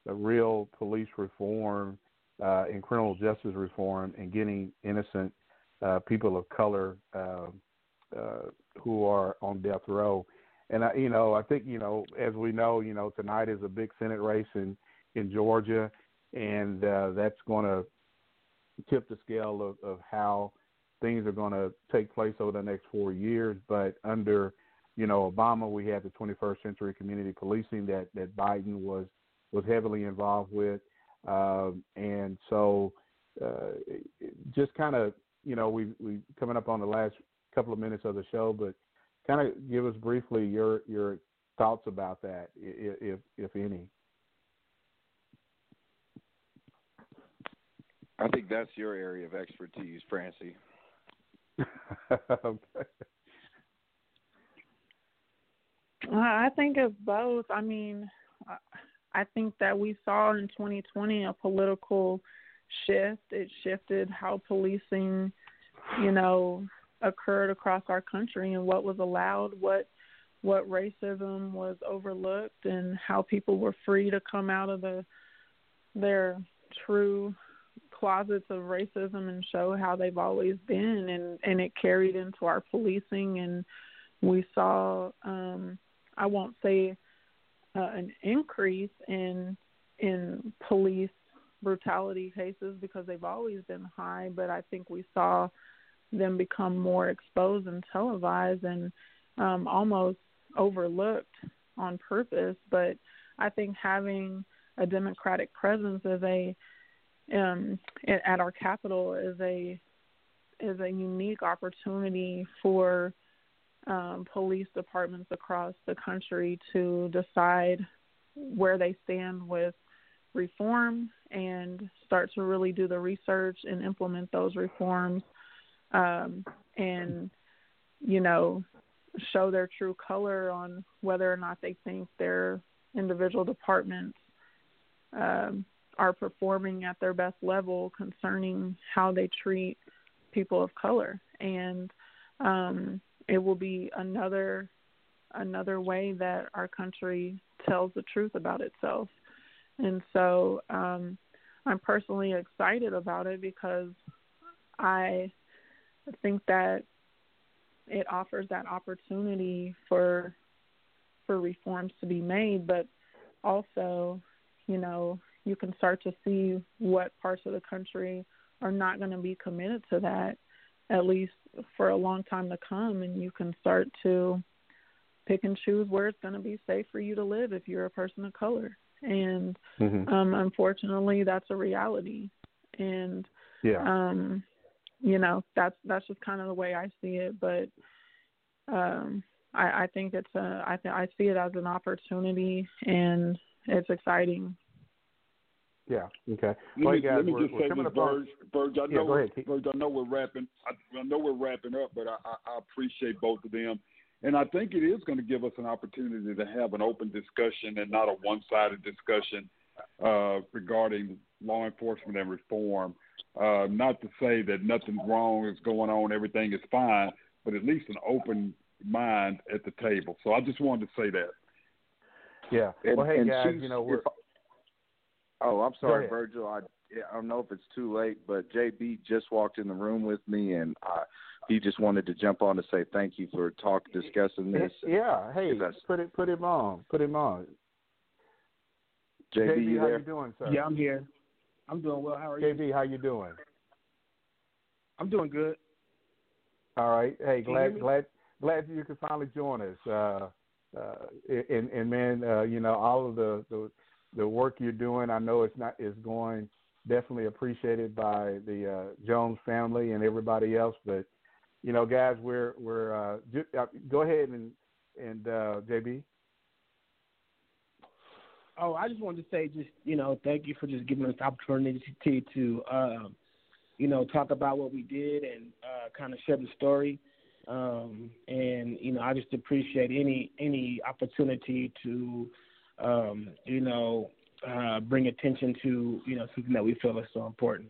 the real police reform uh, and criminal justice reform and getting innocent uh, people of color uh, uh, who are on death row. And I, you know, I think you know, as we know, you know, tonight is a big Senate race in in Georgia, and uh, that's going to tip the scale of, of how things are going to take place over the next four years. But under, you know, Obama, we had the 21st century community policing that that Biden was was heavily involved with. Um, and so uh, just kind of, you know, we we coming up on the last couple of minutes of the show, but kind of give us briefly your your thoughts about that, if if any. I think that's your area of expertise, Francie. okay. I think it's both. I mean, I think that we saw in 2020 a political shift. It shifted how policing, you know, occurred across our country and what was allowed, what what racism was overlooked and how people were free to come out of the their true closets of racism and show how they've always been and and it carried into our policing and we saw um I won't say uh, an increase in in police brutality cases because they've always been high but I think we saw them become more exposed and televised and um almost overlooked on purpose. But I think having a democratic presence as a um, at our capital is a is a unique opportunity for um, police departments across the country to decide where they stand with reform and start to really do the research and implement those reforms um, and you know show their true color on whether or not they think their individual departments um, are performing at their best level concerning how they treat people of color. And um, it will be another another way that our country tells the truth about itself. And so um, I'm personally excited about it because I think that it offers that opportunity for for reforms to be made but also you know you can start to see what parts of the country are not going to be committed to that at least for a long time to come and you can start to pick and choose where it's going to be safe for you to live if you're a person of color. And mm-hmm. um unfortunately that's a reality. And yeah. um you know that's that's just kind of the way i see it. But um i i think it's a i th- i see it as an opportunity and it's exciting yeah. Okay. Let well, me, guys, let me just say this, Burge. Burge, I Yeah, know, ahead. Burge, I know we're wrapping. I, I know we're wrapping up, but I, I, I appreciate both of them, and I think it is going to give us an opportunity to have an open discussion and not a one-sided discussion uh, regarding law enforcement and reform. Uh, not to say that nothing wrong is going on, everything is fine, but at least an open mind at the table. So I just wanted to say that. Yeah. And, well, hey guys, you know we're. if- oh, I'm sorry. Virgil. I I don't know if it's too late, but JB just walked in the room with me, and uh, he just wanted to jump on to say thank you for talk discussing this. Yeah. Hey, If put it put him on. Put him on. JB, you how there? you doing, sir? Yeah, I'm here. I'm doing well. How are you? JB, how you doing? I'm doing good. All right. Hey, Can glad glad glad you could finally join us. Uh, uh, and and man, uh, you know all of the, the the work you're doing. I know it's not is going definitely appreciated by the uh, Jones family and everybody else. But you know, guys, we're we're uh, ju- uh, go ahead and and uh, JB. Oh, I just wanted to say, just you know, thank you for just giving us the opportunity to, um, you know, talk about what we did and uh, kind of share the story. Um, and you know, I just appreciate any any opportunity to, um, you know, uh, bring attention to you know something that we feel is so important.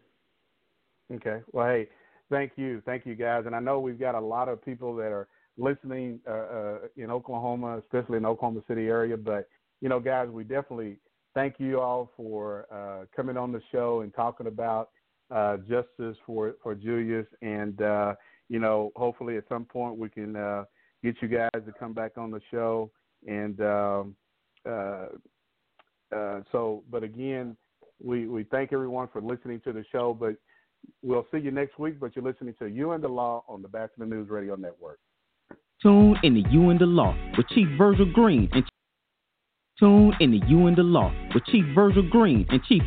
Okay. Well, hey, thank you, thank you, guys. And I know we've got a lot of people that are listening uh, uh, in Oklahoma, especially in Oklahoma City area. But you know, guys, we definitely thank you all for uh, coming on the show and talking about uh, justice for for Julius. And uh, you know, hopefully at some point we can get you guys to come back on the show. And um, Uh, uh, so, but again, we we thank everyone for listening to the show. But We'll see you next week, but you're listening to You and the Law on the Batchelor News Radio Network. Tune in to You and the Law with Chief Virgil Green and Tune in to You and the Law with Chief Virgil Green and Chief